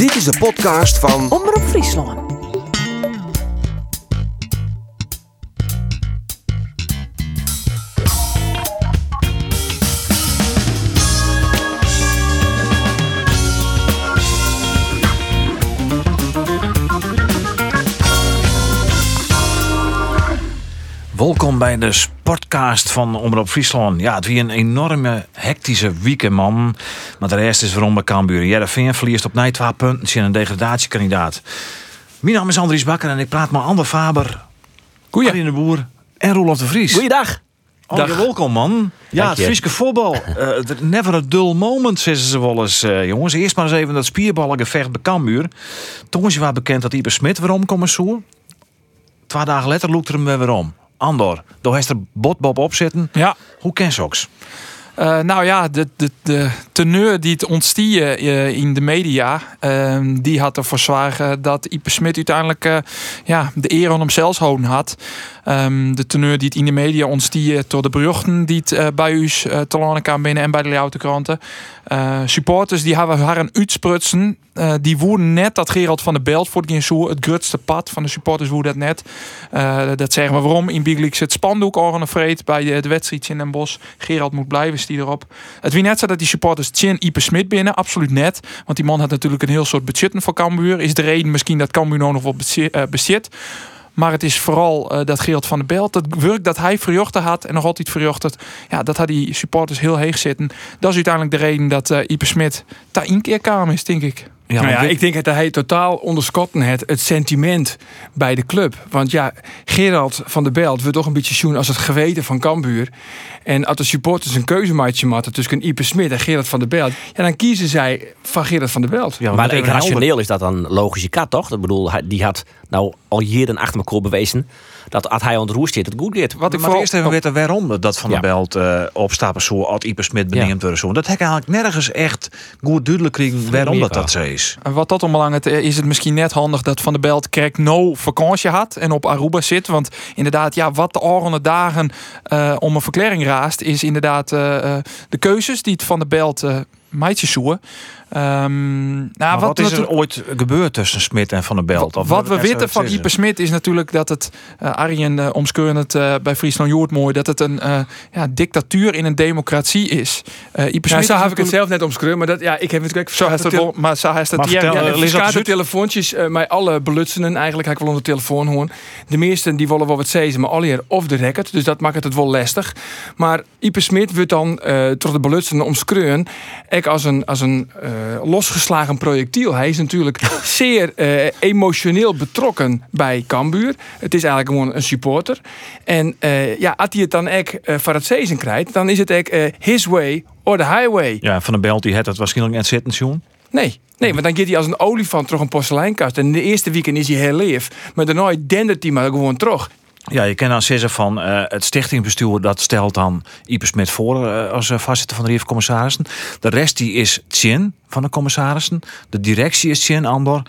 Dit is de podcast van Omroep Friesland. Welkom bij de sportcast van Omroep Friesland. Ja, het wie een enorme hectische weekend, man. Maar de rest is waarom bij Cambuur. Jereveen verliest op nij 12 punten. Ze een degradatiekandidaat. Mijn naam is Andries Bakker en ik praat met Ander Faber, Goeie. de Boer en Roelof de Vries. Goeiedag. Ja, welkom man. Ja, het Friese voetbal. Uh, never a dull moment, zeggen ze wel eens. Uh, jongens, eerst maar eens even dat spierballengevecht bij Cambuur. Toen was je wel bekend dat Iber Smit waarom komen zo. Twee dagen later loopt er hem weer om. Andor, door heeft er botbob opzetten. Ja. Hoe ken Soks? Uh, nou ja, de, de, de teneur die het ontstie uh, in de media, uh, die had ervoor zwaar dat Ipe Smit uiteindelijk uh, ja, de eer aan hemzelf houden had. Um, de teneur die het in de media ontstie door de berichten die het bij u te lanen kan binnen en bij de Leeuwardenkranten. supporters die hebben haar een uitsprutsen. die woorden net dat Gerald van der Belt voor het zo het grootste pad van de supporters woorden dat net. dat zeggen we waarom in Big League het spandoek orgen vreed bij de, de wedstrijd in Den Bosch. Gerald moet blijven die erop. Het wie net zo dat die supporters Chin Ipe Smit binnen, absoluut net. Want die man had natuurlijk een heel soort budget voor Cambuur. Is de reden misschien dat Cambuur nou nog wel bezit. Maar het is vooral uh, dat Gerald van der Belt, dat werk dat hij verjochten had en nog altijd verjocht ja, dat had die supporters heel heeg zitten. Dat is uiteindelijk de reden dat uh, Ipe Smit daar één keer kwam is, denk ik. Ja, nou ja, ik denk dat hij totaal onderschatten het, het sentiment bij de club. Want ja, Gerald van der Belt wordt toch een beetje zoen als het geweten van Cambuur. En als de supporters een keuzemaatje maken tussen Ipe Smit en Gerard van der Belt, ja, dan kiezen zij van Gerard van der Belt. Ja, maar rationeel is dat dan logische kat, toch? Ik bedoel, die had nou al jaren achter elkaar bewezen dat als hij ontroest zit, het goed gaat. Wat ik maar eerst even weten waarom dat Van der Belt uh, opstappen zo, als Ipe Smit benieuwd ja. zo. Dat heb ik eigenlijk nergens echt goed duidelijk kregen waarom dat dat zo is. En wat dat onbelangrijk is het misschien net handig dat Van der Belt kijk no vakantie had en op Aruba zit. Want inderdaad, ja, wat de oranje dagen uh, om een verklaring raast, is inderdaad uh, de keuzes die het Van der Belt meidjes zoeken. Um, nou, wat, wat, is er ooit gebeurd tussen Smit en Van der Belt? Of wat we weten van Ipe Smit is natuurlijk dat het, uh, Arjen uh, omskeuren het uh, bij Friesland Joert mooi, dat het een uh, ja, dictatuur in een democratie is. Uh, Ipe Smit ja, zo heb ik het zelf net omskeuren, maar dat, ja, ik heb zo heeft het wel, maar zo heeft het ja, ja, ja, de telefoontjes, uh, mij alle belutsenen eigenlijk, heb ik wel onder de telefoon horen. De meesten die willen wel wat zeggen, maar alle of de record, dus dat maakt het wel lastig. Maar Ipe Smit wordt dan uh, tot de belutsenen omskeuren, ik als een, als een uh, losgeslagen projectiel. Hij is natuurlijk zeer uh, emotioneel betrokken bij Cambuur. Het is eigenlijk gewoon een supporter. En uh, ja, als hij het dan echt van het season krijgt, dan is het echt his way or the highway. Ja, van de belt die het het waarschijnlijk net zitten, John. Nee, Nee, want dan gaat hij als een olifant terug een porseleinkast. En in de eerste weekend is hij heel leef. Maar daarna dendert hij maar gewoon terug. Ja, je kan dan zeggen van uh, het stichtingbestuur dat stelt dan Ipe Smit voor uh, als uh, voorzitter van de Rief Commissarissen. De rest die is Tjen van de commissarissen. De directie is Tjen Andor.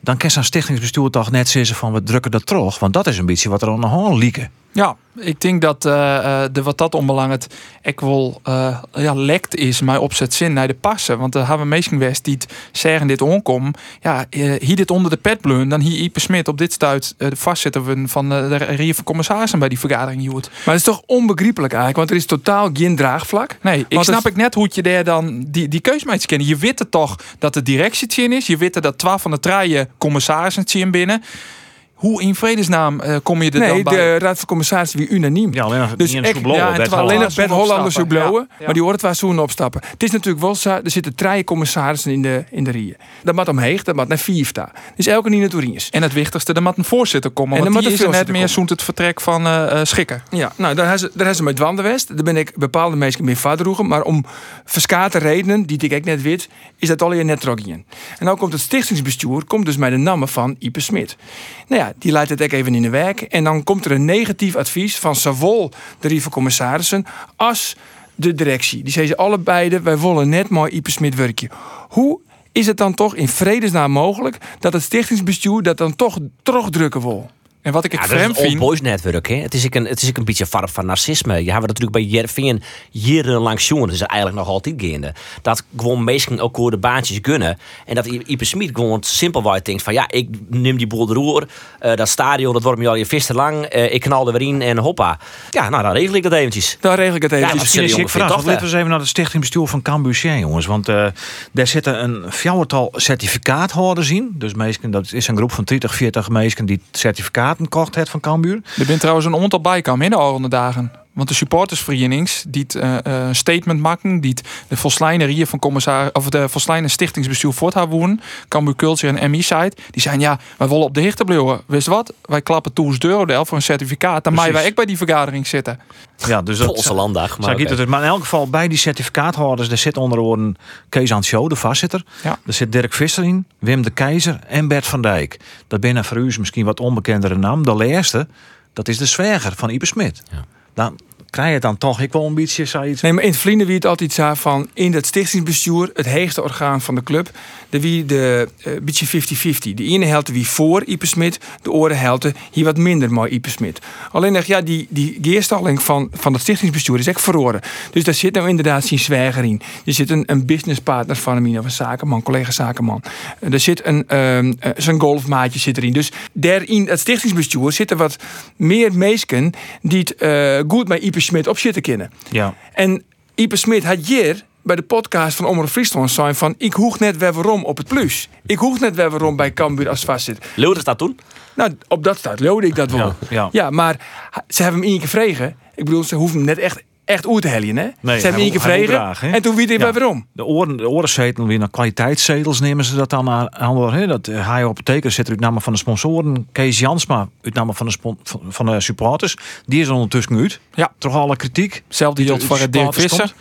Dan kan zo'n stichtingsbestuur toch net zeggen van we drukken dat terug. Want dat is een beetje wat er aan de lieken. Ja, ik denk dat uh, de wat dat onbelangrijk ik wel uh, ja, lekt is mij opzet zin naar de passen. Want er hebben mensen geweest die het zeggen dit onkom. Ja, uh, hier dit onder de pet bleun, dan hier Ipe Smit op dit stuit de vastzetten van de Rier van Commissarissen bij die vergadering hield. Maar het is toch onbegrijpelijk eigenlijk, want er is totaal geen draagvlak. Nee, ik snap ik net hoe je daar dan die, die keusmeidjes kennen. Je weet toch dat de directie in is. Je weet dat twaalf van de traaien commissarissen binnen. Hoe in vredesnaam uh, kom je er nee, dan bij? de Raad van Commissarissen wie unaniem. Ja, alleen nog dus niet ik, ja, en alleen nog Bert Hollanders zo blowen, ja, maar die hoort waar zoen opstappen. Het is natuurlijk wel zo, er zitten drie commissarissen in de, in de rieën. Dat moet omheeg, dat moet naar vier staan. Dus elke niet naar is. En het wichtigste, er moet een voorzitter komen, en want die is er net meer zoent het vertrek van uh, Schikken. Ja, nou, daar hebben ze, ze met Wandewest. Daar ben ik bepaalde mensen meer vader maar om verskate redenen, die ik net weet, is dat al je net trogien. En nou komt het stichtingsbestuur, komt dus met de namen van Ipe Smit. Nou ja, die leidt het ook even in de werk. En dan komt er een negatief advies van zowel de Rieve Commissarissen als de directie. Die zeggen allebei, wij willen net mooi Ipe Smit werkje. Hoe is het dan toch in vredesnaam mogelijk dat het stichtingsbestuur dat dan toch terugdrukken wil? En wat ik Ja, ik dat is vreemd een old vind... boys netwerk. Hè? Het, is ook een, het is ook een beetje vorm van narcisme. Je hebt het natuurlijk bij Jervingen jarenlang jongen. Dat is eigenlijk nog altijd gaande. Dat gewoon mensen elkaar de baantjes gunnen. En dat Ipe Smit gewoon simpelweg denkt van... Ja, ik neem die boel de roer. eh, dat stadion, dat wordt me al je vis te lang. eh, ik knal er weer in en hoppa. Ja, nou dan regel ik dat eventjes. Daar regel ik het even. Ja, Misschien is ik vind vraag. Laten we eens even naar het stichtingbestuur van Cambuur jongens. Want eh, daar zitten een fjouwertal certificaathouders in. Dus meestal, dat is een groep van 30, 40 mensen die certificaten kocht heeft van Cambuur. Er bent trouwens een aantal bijkam in de oranje dagen. Want de supportersverenigings die het eh, eh, een statement maken, die het de volslijner hier van commissaris of de volslijner stichtingsbestuur voorthouden, Cambuur Culture en MI site, die zijn ja, wij willen op de hichte blijven. Wist wat? Wij klappen toes deur voor een certificaat. Dan mij wij ook bij die vergadering zitten. Ja, dus dat, Polse landdag. Zo Maar, gaat het. Maar in elk geval, bij die certificaathouders, daar zit onder andere Kees Ansjo, de voorzitter. Ja. Er zit Dirk Visser in, Wim de Keizer en Bert van Dijk. Dat binnen voor u is misschien wat onbekendere naam. De laatste, dat is de zwerger van Ipe Smit. Ja. Dan krijg je dan toch, ik een beetje zoiets. Nee, maar in het Vlienden wie het altijd zei van in dat stichtingsbestuur, het heegste orgaan van de club, de wie de eh, beetje 50-50. De ene helft wie voor Ipe Smit, de andere helft hier wat minder mooi Ipe Smit. Alleen nog, ja, die, die geerstalling van, van het stichtingsbestuur is echt verloren. Dus daar zit nou inderdaad zijn zwijger in. Er zit een, een businesspartner van hem in, of een zakenman, collega zakenman. Eh, Er zit een, ehm, eh, zijn golfmaatje zit erin. Dus daar in het stichtingsbestuur zitten wat meer meesken die het eh, goed met Ipe Smit op zitten kennen. Ja. En Ipe Smit had hier bij de podcast van Omroep Friesland zijn van... ik hoeg net weer waarom op het plus. Ik hoeg net weer waarom bij Cambuur als vastzit. Leeuwen is dat toen? Nou, op dat staat leeuwde ik dat wel. Ja, ja. Ja, maar ze hebben hem één keer vregen. Ik bedoel, ze hoeven hem net echt, echt oer te helien, hè? ze hebben hem hij één keer wil- hij wil vregen. graag, hè? en toen weet hij Ja. weer waarom. De oren, de orenzetelen weer naar kwaliteitszetels nemen ze dat dan aan. hè? Dat uh, hij op teken zit uit namen van de sponsoren. Kees Jansma uit namen van de, spon- van, van de supporters. Die is er ondertussen uit. Ja. Toch alle kritiek. Hetzelfde Die uit voor de Dirk Visser. komt.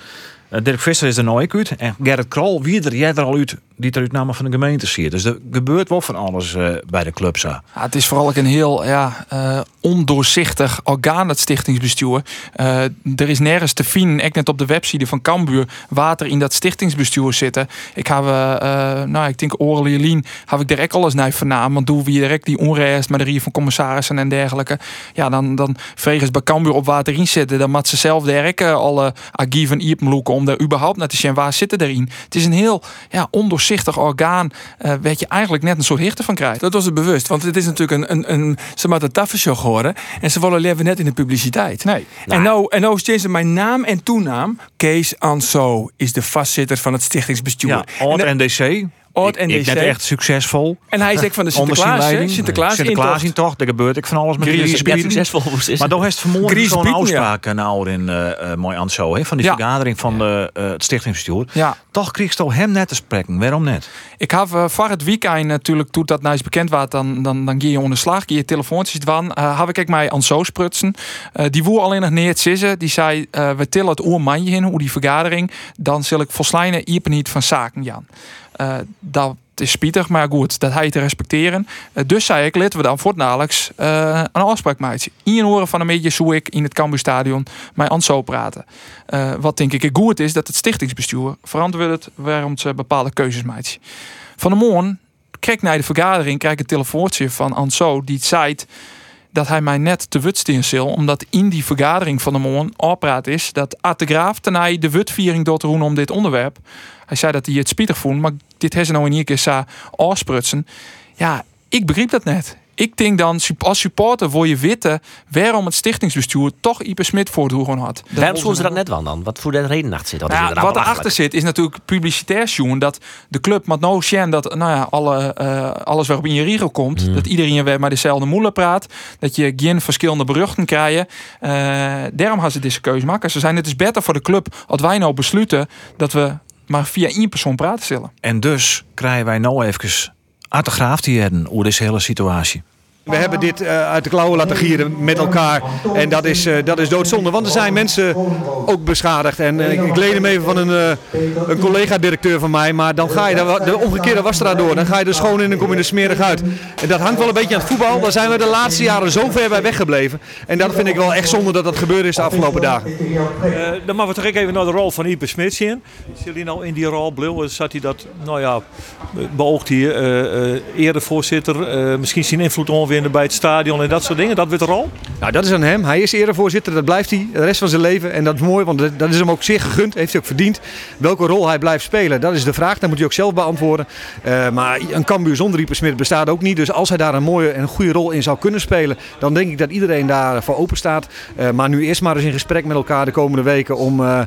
Eh, Dirk Visser is er nooit uit. En Gerrit Krol, wie er, jij er al uit, die uit namen van de gemeente ziet. Dus er gebeurt wel van alles eh, bij de club. Zo. Ja, het is vooral ook een heel ja, eh, ondoorzichtig orgaan, het stichtingsbestuur. Eh, er is nergens te vinden, ik net op de website van Cambuur, water in dat stichtingsbestuur zitten. Ik heb, nou, ik denk Orel heb ik direct alles naar vernaam. Want doen we direct die onrest met de rie van commissarissen en dergelijke. Ja, dan, dan vregen ze bij Cambuur op water in zitten. Dan moet ze zelf direct alle archieven iepenloeken om daar überhaupt naar te zien waar zitten erin. Het is een heel ja, ondoorzichtig orgaan, eh waar je eigenlijk net een soort hichte van krijgt. Dat was het bewust. Want het is natuurlijk een, een, een ze moeten een tafershow horen. En ze willen leven net in de publiciteit. Nee. En nou, en nou steeds mijn naam en toenaam. Kees Anso is de vastzitter van het stichtingsbestuur. Ja, en, Oud NDC. Oud Ik- net echt succesvol. en hij is ook van de Sinterklaas. hè? Sinterklaas, Sinterklaas in toch. Er gebeurt ik van alles met Gries succesvol. is Maar dan heeft vanmorgen zo'n bieden, ja. uitspraak nou in eh eh, mooi aan het zo, hè, van die Ja. vergadering van de, eh, het stichtingsbestuur. Ja, Toch kreeg je hem net te spreken. Waarom net? Ik uh, voor het weekend natuurlijk, toen dat nou eens bekend was, dan, dan, dan ga je onder slag, ga je telefoontjes dwan. Uh, heb ik mij aan zo sprutsen. Uh, die woer alleen nog neer zitten. Die zei, uh, we tillen het oermanje in, hoe die vergadering. Dan zal ik volslijnen iepen niet van zaken, Jan. Uh, dat is spietig, maar goed, dat hij te respecteren. Uh, dus zei ik, laten we dan voortdurend uh, een afspraak maken. In horen van een beetje zo ik in het Cambuurstadion mij aan zo praten. Wat denk ik goed is, dat het stichtingsbestuur verantwoordt waarom ze bepaalde keuzes maakt. Van de morgen ik naar de vergadering krijg ik een telefoontje van Anso die het zei dat hij mij net te wutstien zal, omdat in die vergadering van de morgen afpraat is dat Art de Graaf ten de wutviering doet doen om dit onderwerp. Hij zei dat hij het spietig vond, maar dit heeft ze nou in één keer sa afsprutsen. Ja, ik begreep dat net. Ik denk dan, als supporter wil je weten waarom het stichtingsbestuur toch Ipe Smit voortdoen had. Waarom doen ze dat net wel dan? Wat voor de reden achter zit? Dat nou ja, wat erachter zit is natuurlijk publicitair zoen. Dat de club met no Shen dat nou ja, alle, uh, alles waarop in je regel komt. Mm. Dat iedereen weer maar dezelfde moelen praat. Dat je geen verschillende beruchten krijgt. Uh, daarom gaan ze deze keuze maken. Ze zijn het is beter voor de club als wij nou besluiten dat we maar via één persoon praten zullen. En dus krijgen wij nou even Graaf die hebben over deze hele situatie. We hebben dit uh, uit de klauwen laten gieren met elkaar. En dat is, uh, dat is doodzonde. Want er zijn mensen ook beschadigd. En uh, ik leed hem even van een, een collega-directeur van mij. Maar dan ga je de, de omgekeerde wasstraat door. Dan ga je er schoon in en kom je er smerig uit. En dat hangt wel een beetje aan het voetbal. Daar zijn we de laatste jaren zo ver bij weggebleven. En dat vind ik wel echt zonde dat dat gebeurd is de afgelopen dagen. dan mag we toch even naar de rol van Ipe Smit zien. Zit hij nou in die rol bleef? Zat hij dat, nou ja, beoogt hij eerder voorzitter. misschien zijn invloed onweer winnen bij het stadion en dat soort dingen. Dat wordt er al. Nou, dat is aan hem. Hij is erevoorzitter, dat blijft hij de rest van zijn leven. En dat is mooi, want dat is hem ook zeer gegund. Heeft hij ook verdiend. Welke rol hij blijft spelen, dat is de vraag. Dat moet hij ook zelf beantwoorden. Eh, maar een Cambuur zonder Ieper Smit bestaat ook niet. Dus als hij daar een mooie en goede rol in zou kunnen spelen, dan denk ik dat iedereen daarvoor open staat. Eh, maar nu eerst maar eens in gesprek met elkaar de komende weken om eh,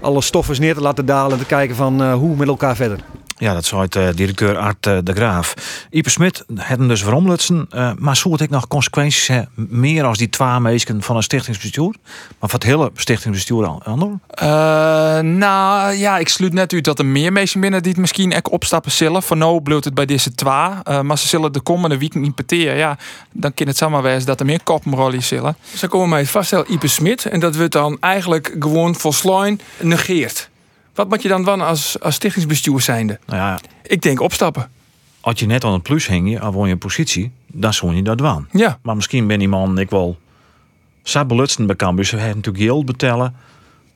alle stoffen neer te laten dalen en te kijken van hoe met elkaar verder. Ja, dat zei het eh, directeur Art eh, de Graaf. Ipe Smit had hem dus veromlutsen. eh maar zou het ik nog consequenties hebben, meer als die twee meesken van een stichtingsbestuur? Maar van het hele stichtingsbestuur al ander? Eh, nou ja, ik sluit net uit dat er meer mensen binnen die het misschien ook opstappen zullen. Van nou bloot het bij deze twa. Eh, maar ze zullen de komende week niet peteren. Ja, dan kan het zomaar wezen dat er meer koppenrollen zullen. Ze komen mij het vaststellen Ipe Smit. En dat wordt dan eigenlijk gewoon volslijn negeert. Wat moet je dan doen als, als stichtingsbestuur zijnde? Nou ja, Ik denk opstappen. als je net aan het plus hing je, of woon je een positie, dan zou je dat doen. Ja. Maar misschien ben die man ik wel... Ze belutsen bij Cambuur, ze hebben natuurlijk geld betalen.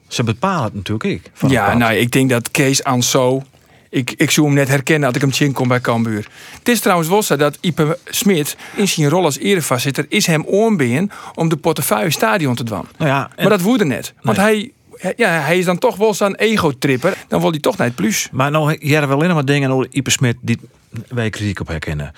Ze bepalen het natuurlijk ik. van Ja, nou, ik denk dat Kees Anso... Ik, ik zou hem net herkennen als ik hem tjin kom bij Cambuur. Het is trouwens wel zo dat Ipe Smit in zijn rol als erevoorzitter... is hem oorbeen om de portefeuille stadion te doen. Nou ja, Maar dat woerde net. Want hij, ja, hij is dan toch wel zo'n ego-tripper. Dan wil hij toch naar het plus. Maar nou, jij er wel in wat dingen over Ipe Smit die wij kritiek op herkennen.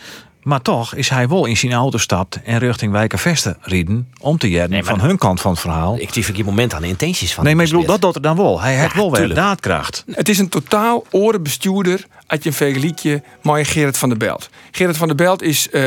Maar toch is hij wel in zijn auto stapt en richting Wijkervesten rieden om te jaren Nee, maar- van hun kant van het verhaal. Ik zie op moment aan de intenties van Nee, maar ik bedoel, dat doet er dan wel. Hij heeft wel weer daadkracht. Het is een totaal orenbestuurder als je een vergelijkje met Gerrit van der Belt. Gerrit van der Belt is, eh,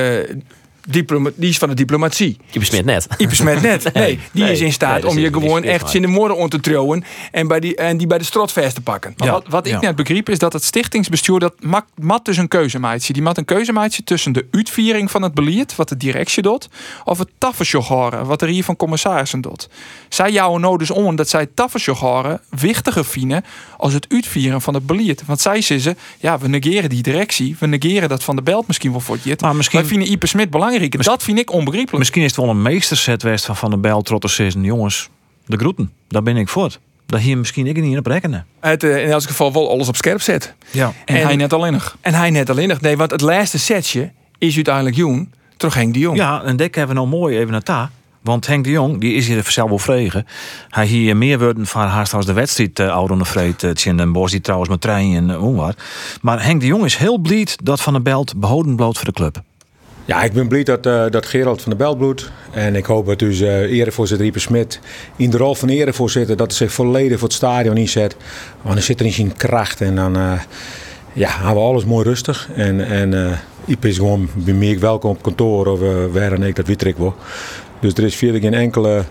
diploma- die is van de diplomatie. Ipe Smit net. Ipe Smet net. Nee, die nee, is in staat nee, dat om je gewoon echt in de morgen om te trouwen en, bij die, en die bij de strot vast te pakken. Ja, wat, wat ik ja. net begreep is dat het stichtingsbestuur dat mat, mat dus een keuzemaatje. Die mat een keuzemaatje tussen de uitviering van het beleid, wat de directie doet, of het tafersjogharen, wat er hier van commissarissen doet. Zij jouwen nou dus om dat zij tafersjogharen wichtiger vinden als het uitvieren van het beleid. Want zij zeggen, ja, we negeren die directie, we negeren dat van de belt misschien wel voor het. Maar misschien- Wij vinden Ipe Smit belangrijk. Dat vind ik onbegrijpelijk. Misschien is het wel een meesterzet geweest van Van der Bijl zeggen, jongens, de groeten, daar ben ik voor. Dat hier misschien ik niet op rekenen. Het eh, in elk geval wel alles op scherp zet. Ja. en, en- hij net alleen nog. En hij net alleen nog. Nee, want het laatste setje is uiteindelijk Joen. Terug Henk de Jong. Ja, en dit hebben we nou mooi even naar ta. Want Henk de Jong, die is hier zelf wel vregen. Hij hier meer woorden van haast als de wedstrijd uh, oude vreed uh, Den Bosch, die trouwens met trein en uh, waar. Maar Henk de Jong is heel blij dat Van der Belt behouden bloot voor de club. Ja, ik ben blij dat, uh, dat Gerald van der Belt bloedt. En ik hoop dat dus uh, erevoorzitter Rieper Smit in de rol van erevoorzitter... dat zich volledig voor het stadion inzet. Want dan zit er in zijn kracht en dan uh, ja, houden we alles mooi rustig. En, en is gewoon bij welkom op kantoor of ik, dat weet ik wel. Dus er is verder geen enkele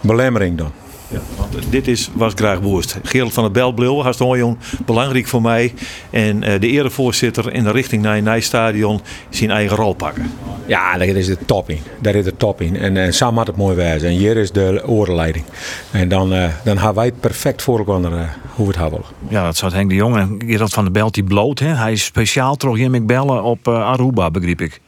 belemmering dan. Ja, want dit is, was graag woest. Gerald van der Belblil, hartst jong, belangrijk voor mij. En uh, de erevoorzitter in de richting naar een Nijstadion zijn eigen rol pakken. Ja, daar is de top in. Daar is de top in. En, en samen had het mooi wijze. En hier is de oorleiding. En dan, uh, dan hebben wij het perfect voor elkaar uh, hoe we het hebben. Ja, dat zou Henk de Jong en Gerald van der Belt die bloot. Hè? Hij is speciaal toch hier bellen op uh, Aruba, begreep ik.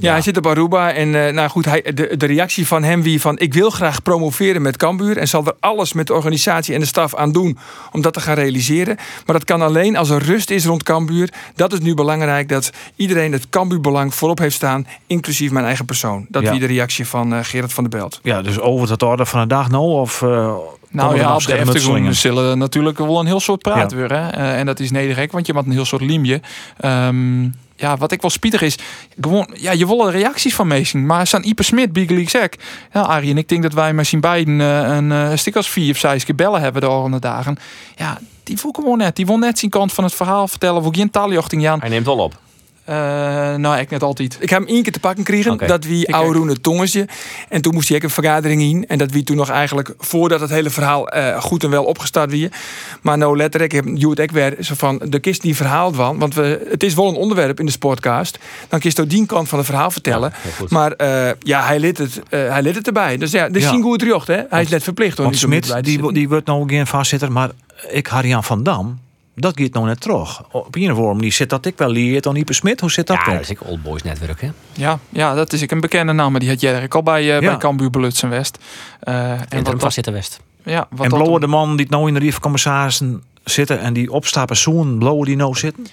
Ja, ja, hij zit op Aruba en uh, nou goed, hij, de, de reactie van hem wie van ik wil graag promoveren met Cambuur en zal er alles met de organisatie en de staf aan doen om dat te gaan realiseren. Maar dat kan alleen als er rust is rond Cambuur. Dat is nu belangrijk dat iedereen het Cambuurbelang voorop heeft staan, inclusief mijn eigen persoon. Dat ja. wie de reactie van uh, Gerard van der Belt. Ja, dus over het orde van de dag nou of... Uh, nou ja, op de Efteling zullen natuurlijk wel een heel soort praat ja. weer. Hè? Uh, en dat is nederig, want je maakt een heel soort liemje. Um, ja, wat ik wel spietig is, gewoon, ja, je wil reacties van meezien. Maar San Ipe Smit, Bigely zeg, ja, Arie en ik denk dat wij z'n beiden uh, een uh, stuk als vier of zes bellen hebben de volgende dagen. Ja, die voel gewoon net. Die wil net zijn kant van het verhaal vertellen. Voor geen taljochting Jan. Hij neemt wel op. Uh, nou, ik net altijd. Ik heb hem één keer te pakken kregen. Okay. Dat wie oude Roen tongetje. En toen moest hij ook een vergadering in. En dat wie toen nog eigenlijk voordat het hele verhaal uh, goed en wel opgestart wie. Maar nou letterlijk heb je het ook weer zo van de kist die verhaald van. Want we, het is wel een onderwerp in de sportcast. Dan kun je die kant van het verhaal vertellen. Ja, maar uh, ja, hij liet het, hij liet het erbij. Dus ja, dus ja. zien goed jocht, hè. Hij want, is net verplicht hoor. Want Smit, die, die wordt nou geen vastzitter. Maar ik Harjan van Dam dat gaat nou net terug. Op een vorm die zit dat ik wel leert aan Ipe Smit. Hoe zit dat? Ja, dan? dat is ik Old Boys netwerk, hè? Ja, ja, dat is ik een bekende naam. Maar die had jij al bij, uh, ja. bij Cambuur Belutsen West. Uh, en wat was zitten West. Ja, wat en blauwe de man die nou in de rief commissarissen zitten en die opstappen zoen, blauwe die nou zitten?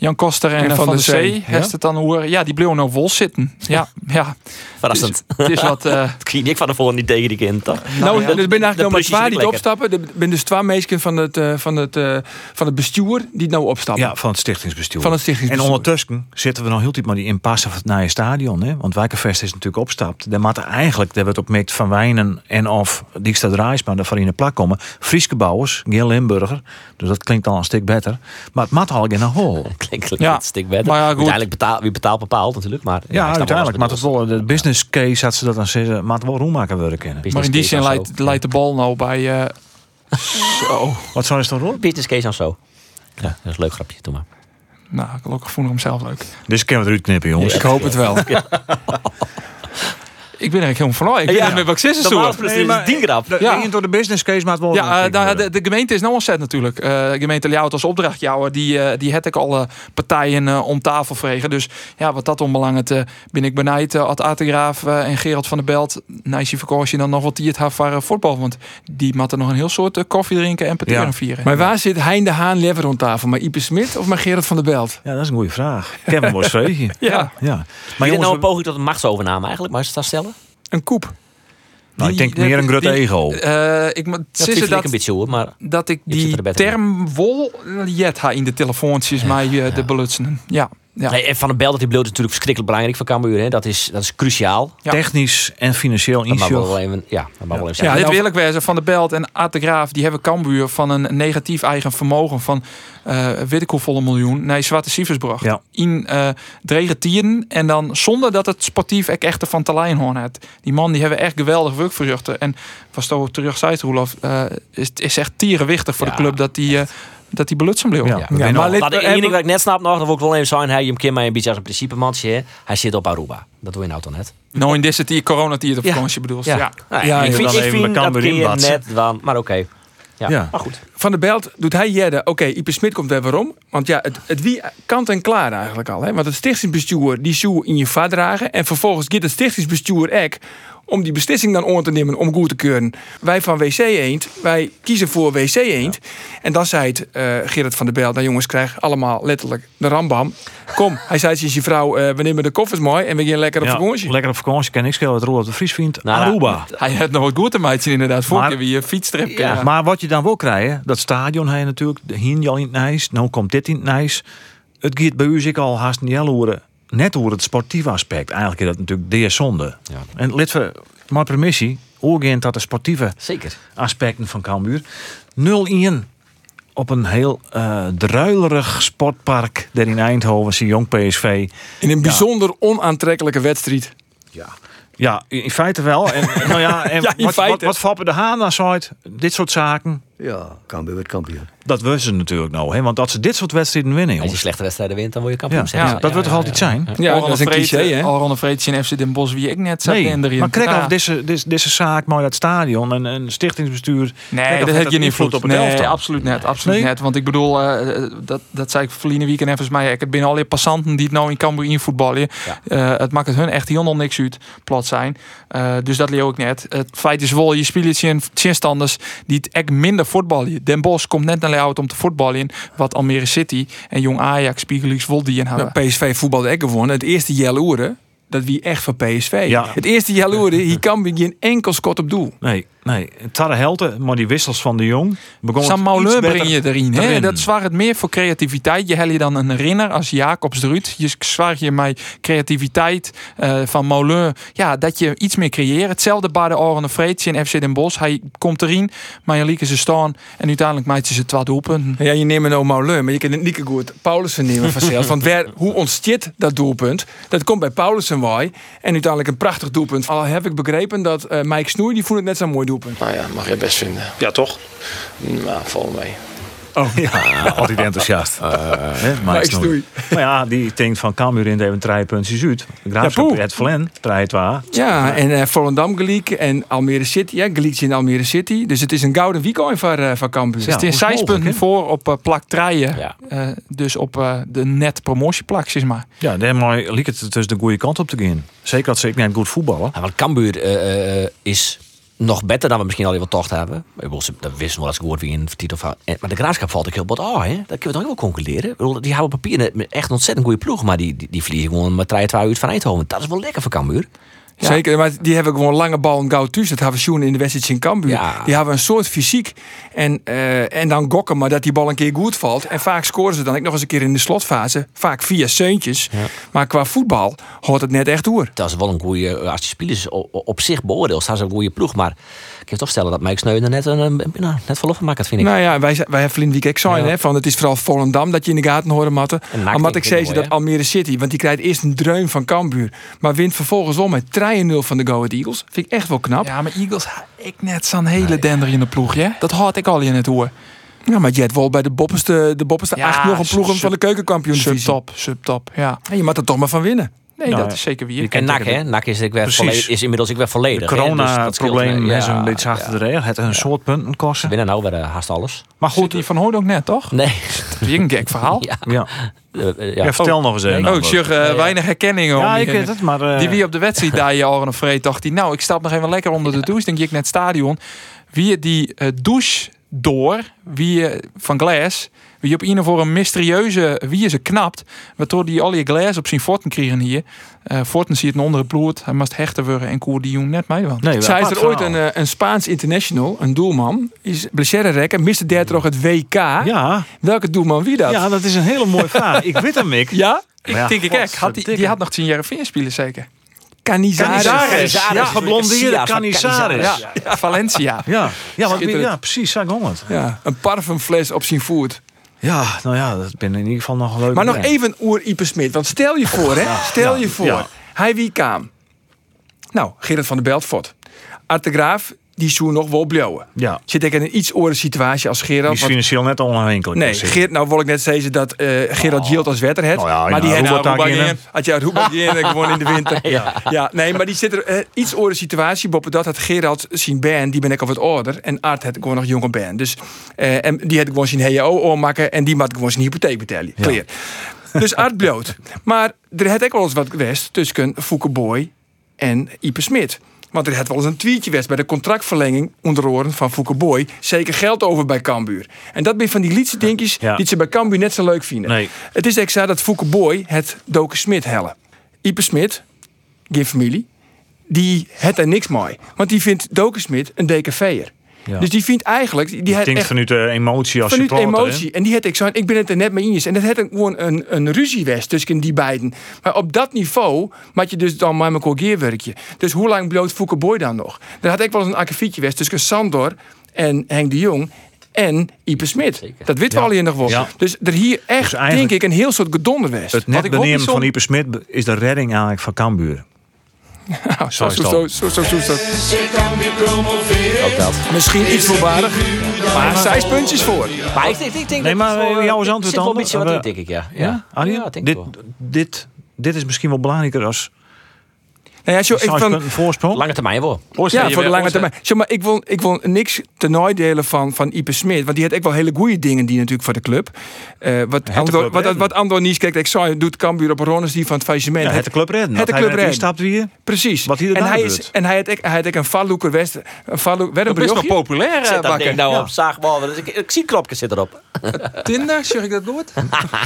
Jan Koster en, En eh, Van der Zee. Heeft het dan hoe, ja, die bleven nou vol zitten. Ja, ja. Verrassend. Het is wat. eh, kreeg ik van de volgende niet tegen die kind, toch? Nou, ja. er zijn eigenlijk nog maar twee die opstappen. Er zijn dus twee mensen van het, eh, van, het, eh, van het bestuur die nou opstappen. Ja, van het stichtingsbestuur. Van het stichtingsbestuur. En ondertussen zitten we nog heel diep maar die impasse van het nieuwe stadion. Hè? Want Wijkenvest is natuurlijk opstapt. Daar moeten eigenlijk, daar werd op Mick van Wijnen en of Dijkstra Draaisma daarvoor in de plak komen. Frieske bouwers, Geel Limburger. Dus dat klinkt al een stuk beter. Maar het mat al in een hol. Klinkt Ja. beter. Maar ja, goed. Uiteindelijk betaalt wie betaalt bepaalt natuurlijk. Maar Ja, uiteindelijk. Maar het wel, de business case had ze dat dan zeggen, maar het wel worden kennen. maar in die zin leidt, leidt de bal nou bij. eh, zo. Wat zou je dan hoor? Business case aan zo. Ja, dat is een leuk grapje. Doe maar. Nou, gelukkig vond ik hem zelf leuk. Dus kunnen we eruit knippen, jongens. Ik hoop het wel. Ik ben eigenlijk helemaal van. Ik ben Ja. met wat zitten Normaal zo. gesproken is het ding grap. De, Ja. ja. door de business case maar wel. Ja, eh, nou, de, de gemeente is nou ontzet natuurlijk. Eh, de gemeente Ljouwert als opdrachtjouwer, die, eh, die had ik alle partijen eh, om tafel vregen. Dus ja, wat dat onbelangrijk uh, ben ik benijd uh, Ad Ategraaf uh, en Gerald van der Belt. Nice verkoos je dan nog wat die het haar voetbal. Want die moeten nog een heel soort uh, koffie drinken en pateren Ja. vieren. Maar waar zit Hein de Haan lever rond tafel? Maar Ipe Smit of maar Gerard van der Belt? Ja, dat is een goede vraag. Ik heb hem wel eens vreugje. Ja, Ja. Maar Maar dit nou een poging tot een machtsovername eigenlijk? Maar is het dat stellen? Een koep. nou, ik die- denk meer een grut die- ego. eh, ik moet Dat vind ik dat, een beetje hoor. Maar dat ik die er term wol jet ha in de telefoontjes mij eh, de belutsen. Ja, ja. Nee, en Van der Bel, dat die bloot is natuurlijk verschrikkelijk belangrijk voor Cambuur. Hè. Dat, is, dat is cruciaal. Ja. Technisch en financieel mag wel even, ja, dat mag wel even Ja, dit wil ik wezen. Van de Belt en Art de Graaf die hebben Cambuur van een negatief eigen vermogen van eh weet ik hoeveel miljoen naar Zwarte Cijfers gebracht. Ja. In eh drege tieren en dan zonder dat het sportief echt echte van te lijn hoorn had. Die man die hebben echt geweldig werk verrichten. En was toch terug zei het, Roelof, eh, is, is echt tierenwichtig voor Ja. de club dat die, eh, dat die belutsen bleef. Ja. Ja. maar de en- enige wat ik net snap nog, dat wil ik wel even zeggen. Hij hem keer mij een beetje als een principemantje. hè. Hij zit op Aruba. Dat doe je nou toch net? Nou in deze tier, coronatier op Ja. vakantie bedoel je. Ja. Ja, ik ja, vind, ik even vind dat keer net dan, maar oké. Ja. Ja. maar goed. Van der Belt doet hij jedden. Oké, Ipe Smit komt weer waarom. Want ja, het, het wie kant en klaar eigenlijk al. Hè? Want het stichtingsbestuur die zou in je vaart dragen. En vervolgens gaat het stichtingsbestuur ek om die beslissing dan on te nemen om goed te keuren. Wij van WC Eend, wij kiezen voor WC Eend. En dan zei het eh, Gerrit van der Belt, nou jongens, krijg allemaal letterlijk de rambam. Kom, hij zei tegen zijn vrouw, eh, we nemen de koffers mooi en we gaan lekker op Ja, vakantie. lekker op vakantie. Kan ik schelen wat Roelof de Vries vindt. Nou, Aruba. Hij had nog wat goed te maken inderdaad. Vorige Maar- keer weer je fietstrip. Ja, Ja. Maar wat je dan wil krijgen, dat stadion hij natuurlijk, de Hinjal in het Nijs, nou komt dit in het Nijs. Het gaat bij u ik al haast niet horen, net over het sportieve aspect. Eigenlijk is dat natuurlijk de zonde. Ja. En lid we, maar permissie, oorgeend dat de sportieve Zeker. aspecten van Cambuur 0-1 op een heel eh druilerig sportpark daar in Eindhoven, zie jong PSV. In een bijzonder onaantrekkelijke wedstrijd. Ja, in feite wel. En, nou ja, en Ja, in wat, feite. Wat, de Haan dan zei, dit soort zaken, Ja, Cambuur wordt kampioen. Dat wisten ze natuurlijk nou. Hè? Want als ze dit soort wedstrijden winnen, Als je slechte wedstrijden wint, dan word je kampioen. Ja, zeggen ja, dat wordt toch altijd zijn? Ja, dat is een cliché? Al en FC Den Bosch, wie ik net zat Nee, in erin. maar kijk Ja. of deze, deze, deze zaak maar dat stadion en een stichtingsbestuur. Nee, dat heb je niet invloed op het Nee, elftal. absoluut net. Absoluut Nee? net. Want ik bedoel, eh, dat, dat zei ik verleden weekend even mij. Ik het binnen al die passanten die het nou in Cambuur invoetballen. Ja. Eh, het maakt het hun echt helemaal niks uit, plat zijn. Eh, dus dat leer ik net. Het feit is wel, je speelt in tegenstanders die het echt minder voetballen. Den Bosch komt net naar Leeuwarden om te voetballen. Wat Almere City en Jong Ajax, Spiegelix, wel die in hebben. Nou, PSV voetbalde ik gewonnen. Het eerste jaloeren, dat wie echt van PSV. Ja. Het eerste jaloeren, hier kan we geen enkel schot op doel. Nee, nee. Het hadden helden, maar die wissels van de Jong Sam het Mauleur breng je erin. Hè? Dat zwaar het meer voor creativiteit. Je hel je dan een renner als Jacobs Druut. Je zwaar je mij creativiteit eh, van Mauleur. Ja, dat je iets meer creëert. Hetzelfde bij de Oranje Vreetje en FC Den Bosch. Hij komt erin, maar je lieken ze staan. En uiteindelijk maakt ze ze twee doelpunten. Ja, je neemt nou Mauleur, maar je kan het niet goed Paulussen nemen vanzelf. Want waar, hoe ontstiet dat doelpunt? Dat komt bij Paulussen waai. En uiteindelijk een prachtig doelpunt. Al heb ik begrepen dat eh, Mike Snoei, die vond het net zo'n mooi doelpunt. Nou ja, mag je best vinden. Ja, toch? Nou, val mee. Ja, altijd enthousiast. Hè, maar, ja, die denkt van Cambuur in even drie puntjes uit. De Ja, Graafschap, poeh. het Vlen, draait waar. Ja, en eh Volendam gelijk en Almere City. Ja, gelijk in Almere City. Dus het is een gouden weekend van, eh van Cambuur. Ja. Het is zes punten voor op plak treien. Ja. Eh, dus op eh, de net promotieplak, zeg maar. Ja, daarmee liep het dus de goede kant op te gaan. Zeker dat ze ik net goed voetballen. Ja, want Cambuur eh, eh, is nog beter dan we misschien al even tocht hebben. Dat wisten we als woord wie in titel van. en- Maar de graafschap valt ook heel bot oh, hè? Dat kunnen we toch ook wel concluderen. Die hebben papier echt een ontzettend goede ploeg. Maar die, die, die vliegen gewoon met 3 uit van Eindhoven. Dat is wel lekker voor Cambuur. Zeker, maar die hebben gewoon lange bal en gauw thuis. Dat hebben we zien in de wedstrijd in Cambuur. Ja. Die hebben een soort fysiek. En, eh, en dan gokken, maar dat die bal een keer goed valt. En vaak scoren ze dan ook nog eens een keer in de slotfase. Vaak via seuntjes. Maar qua voetbal hoort het net echt door. Dat is wel een goede. Als die spelers op, op zich beoordeeld, staan ze een goede ploeg. Maar ik kan toch stellen dat Mike Sneuder net, een, een, nou, net verlof van maakt, vind ik. Nou ja, wij, wij hebben Vlind week zijn, Ja. hè, van het is vooral Volendam dat je in de gaten horen matten. En wat ik zei dat hè? Almere City, want die krijgt eerst een dreun van Cambuur. Maar wint vervolgens wel met 3-0 van de Go Ahead Eagles. Vind ik echt wel knap. Ja, Ja, maar Eagles, ik net zo'n hele dender in de ploeg, ja? Dat had ik al in het hoor. maar Jet wel bij de bopperste, de bopperste Ja, acht nog een ploegen sub- van de keukenkampioen Subtop, subtop, ja. En je moet er toch maar van winnen. Nee, Nou, dat is zeker wie. en NAC, hè? NAC is, ik weer volledig, is inmiddels ik weer De volledig. dus corona-probleem is Ja, een beetje achter de regen. Het een soort punten kosten. winnen nou weer eh, haast alles. Maar Goed, die van Hoorn ook net, toch? Nee. Weer een gek verhaal. Ja. ja. eh, eh, ja. Ja, vertel nog eens even. Oh, ik zeg weinig herkenning om. Ja, ik die- weet het, maar... eh, Die wie op de wedstrijd daar je al een vreed dacht die, nou, ik stap nog even lekker onder de douche. Denk ik net stadion. Wie die douche door, wie van Glas, wie op een of andere mysterieuze wie ze knapt, waardoor die al je glas op zijn forten kregen hier. Eh forten ziet het onder het bloed, hij moest hechter worden en koer die jong net mee van. Nee, Zij is er ooit een, eh, een Spaans international, een doelman, is blessure rekken, miste daar toch het WK. Ja, Welke doelman wie dat? ja, dat is een hele mooie vraag. Ik weet hem, ik. Ja? Ik Ja, denk ik echt. Had die, had nog 10 jaar spelen zeker. Canizares. Ja, geblondeerde Canizares. Ja, Valencia. ja, ja, ja precies, zag ik. Ja, een parfumfles op zijn voet. Ja, nou ja, dat ben in ieder geval nog leuk. Maar nog even oer Ipe Smit. Want stel je voor, hè. Stel je voor. ja. Hij wie kwam. Nou, Gerard van der Beltfort. Art de Graaf, die zou nog wel blauwen. Ja, Zit ik in een iets oren situatie als die Gerard. is want- financieel net onafhankelijk. Nee, Dus, eh, Geert, nou wil ik net zeggen dat eh Gerard Gielt als wetter het. Nou ja, maar ja, die had nou je uit gewoon in de winter. ja. nee, maar die zit er eh, iets oren situatie. Boppen dat had Gerard zijn band, die ben ik al wat ouder. En Art had gewoon nog jonge band. Dus, eh, en die had gewoon zijn HO oormaken. En die had gewoon zijn hypotheek betalen. Clear. Dus Art bloot. Maar er had ook wel eens wat geweest tussen Fouke Boy en Ipe Smit. Want er had wel eens een tweetje geweest bij de contractverlenging onder oren van Boy. Zeker geld over bij Cambuur. En dat ben van die liedse dingetjes Ja. die ze bij Cambuur net zo leuk vinden. Nee. Het is exact dat Boy het Doken Smit hellen. Ipe Smit, geen familie, die het er niks mee. Want die vindt Doken Smit een DKV'er. Ja. Dus die vindt eigenlijk... Die, had denk echt vanuit de emotie als hè? emotie. En die had ik zo. Ik ben het er net mee eens. En dat had een- gewoon een, een ruzie was tussen die beiden. Maar op dat niveau maak je dus dan maar een geerwerkje. Dus hoe lang bloot Fouke Boy dan nog? Er had ik wel eens een akkefietje was tussen Sandor en Henk de Jong. En Ipe Smit. Zeker. Dat weten we al hier nog wel. Ja. Dus er hier echt, Dus eigenlijk- denk ik, een heel soort gedonder was. Het net benemen van Ipe Smit is de redding eigenlijk van Cambuur. Nou, zo, is zo, zo, dan. zo, zo, zo, zo. Ook dat. Misschien iets voorbarig. Maar zes puntjes voor. Maar ik, ik, ik denk Nee, dat maar eh, jouw eh, is zit antwoord wel dan? een beetje wat in, denk ik, ja. Ja, Arjen? Ja, denk dit, ik wel. dit, dit is misschien wel belangrijker als ja, zo, ik van, punten voorsprong. Lange termijn wel. Ja, voor de lange termijn. Zeg maar, ik wil, ik wil niks ten nadele van, van Ipe Smit. Want die had ook wel hele goede dingen die natuurlijk voor de club. Eh, wat, de Andor, club wat, wat Andor Nies kijkt, ik zei, doet Cambuur op Ronnes die van het faillissement. Ja, het de club redden. Het de Dat club redden. stapt weer. Precies. Wat hij er en, hij is, en hij had ook, hij had ook een valloeker West. Een valloek, werd een Dat is nog populair, Zit eh, dat ding nou Ja. op zaagbal. Dus ik, ik zie knopjes zit erop. Tinder, zeg ik dat goed?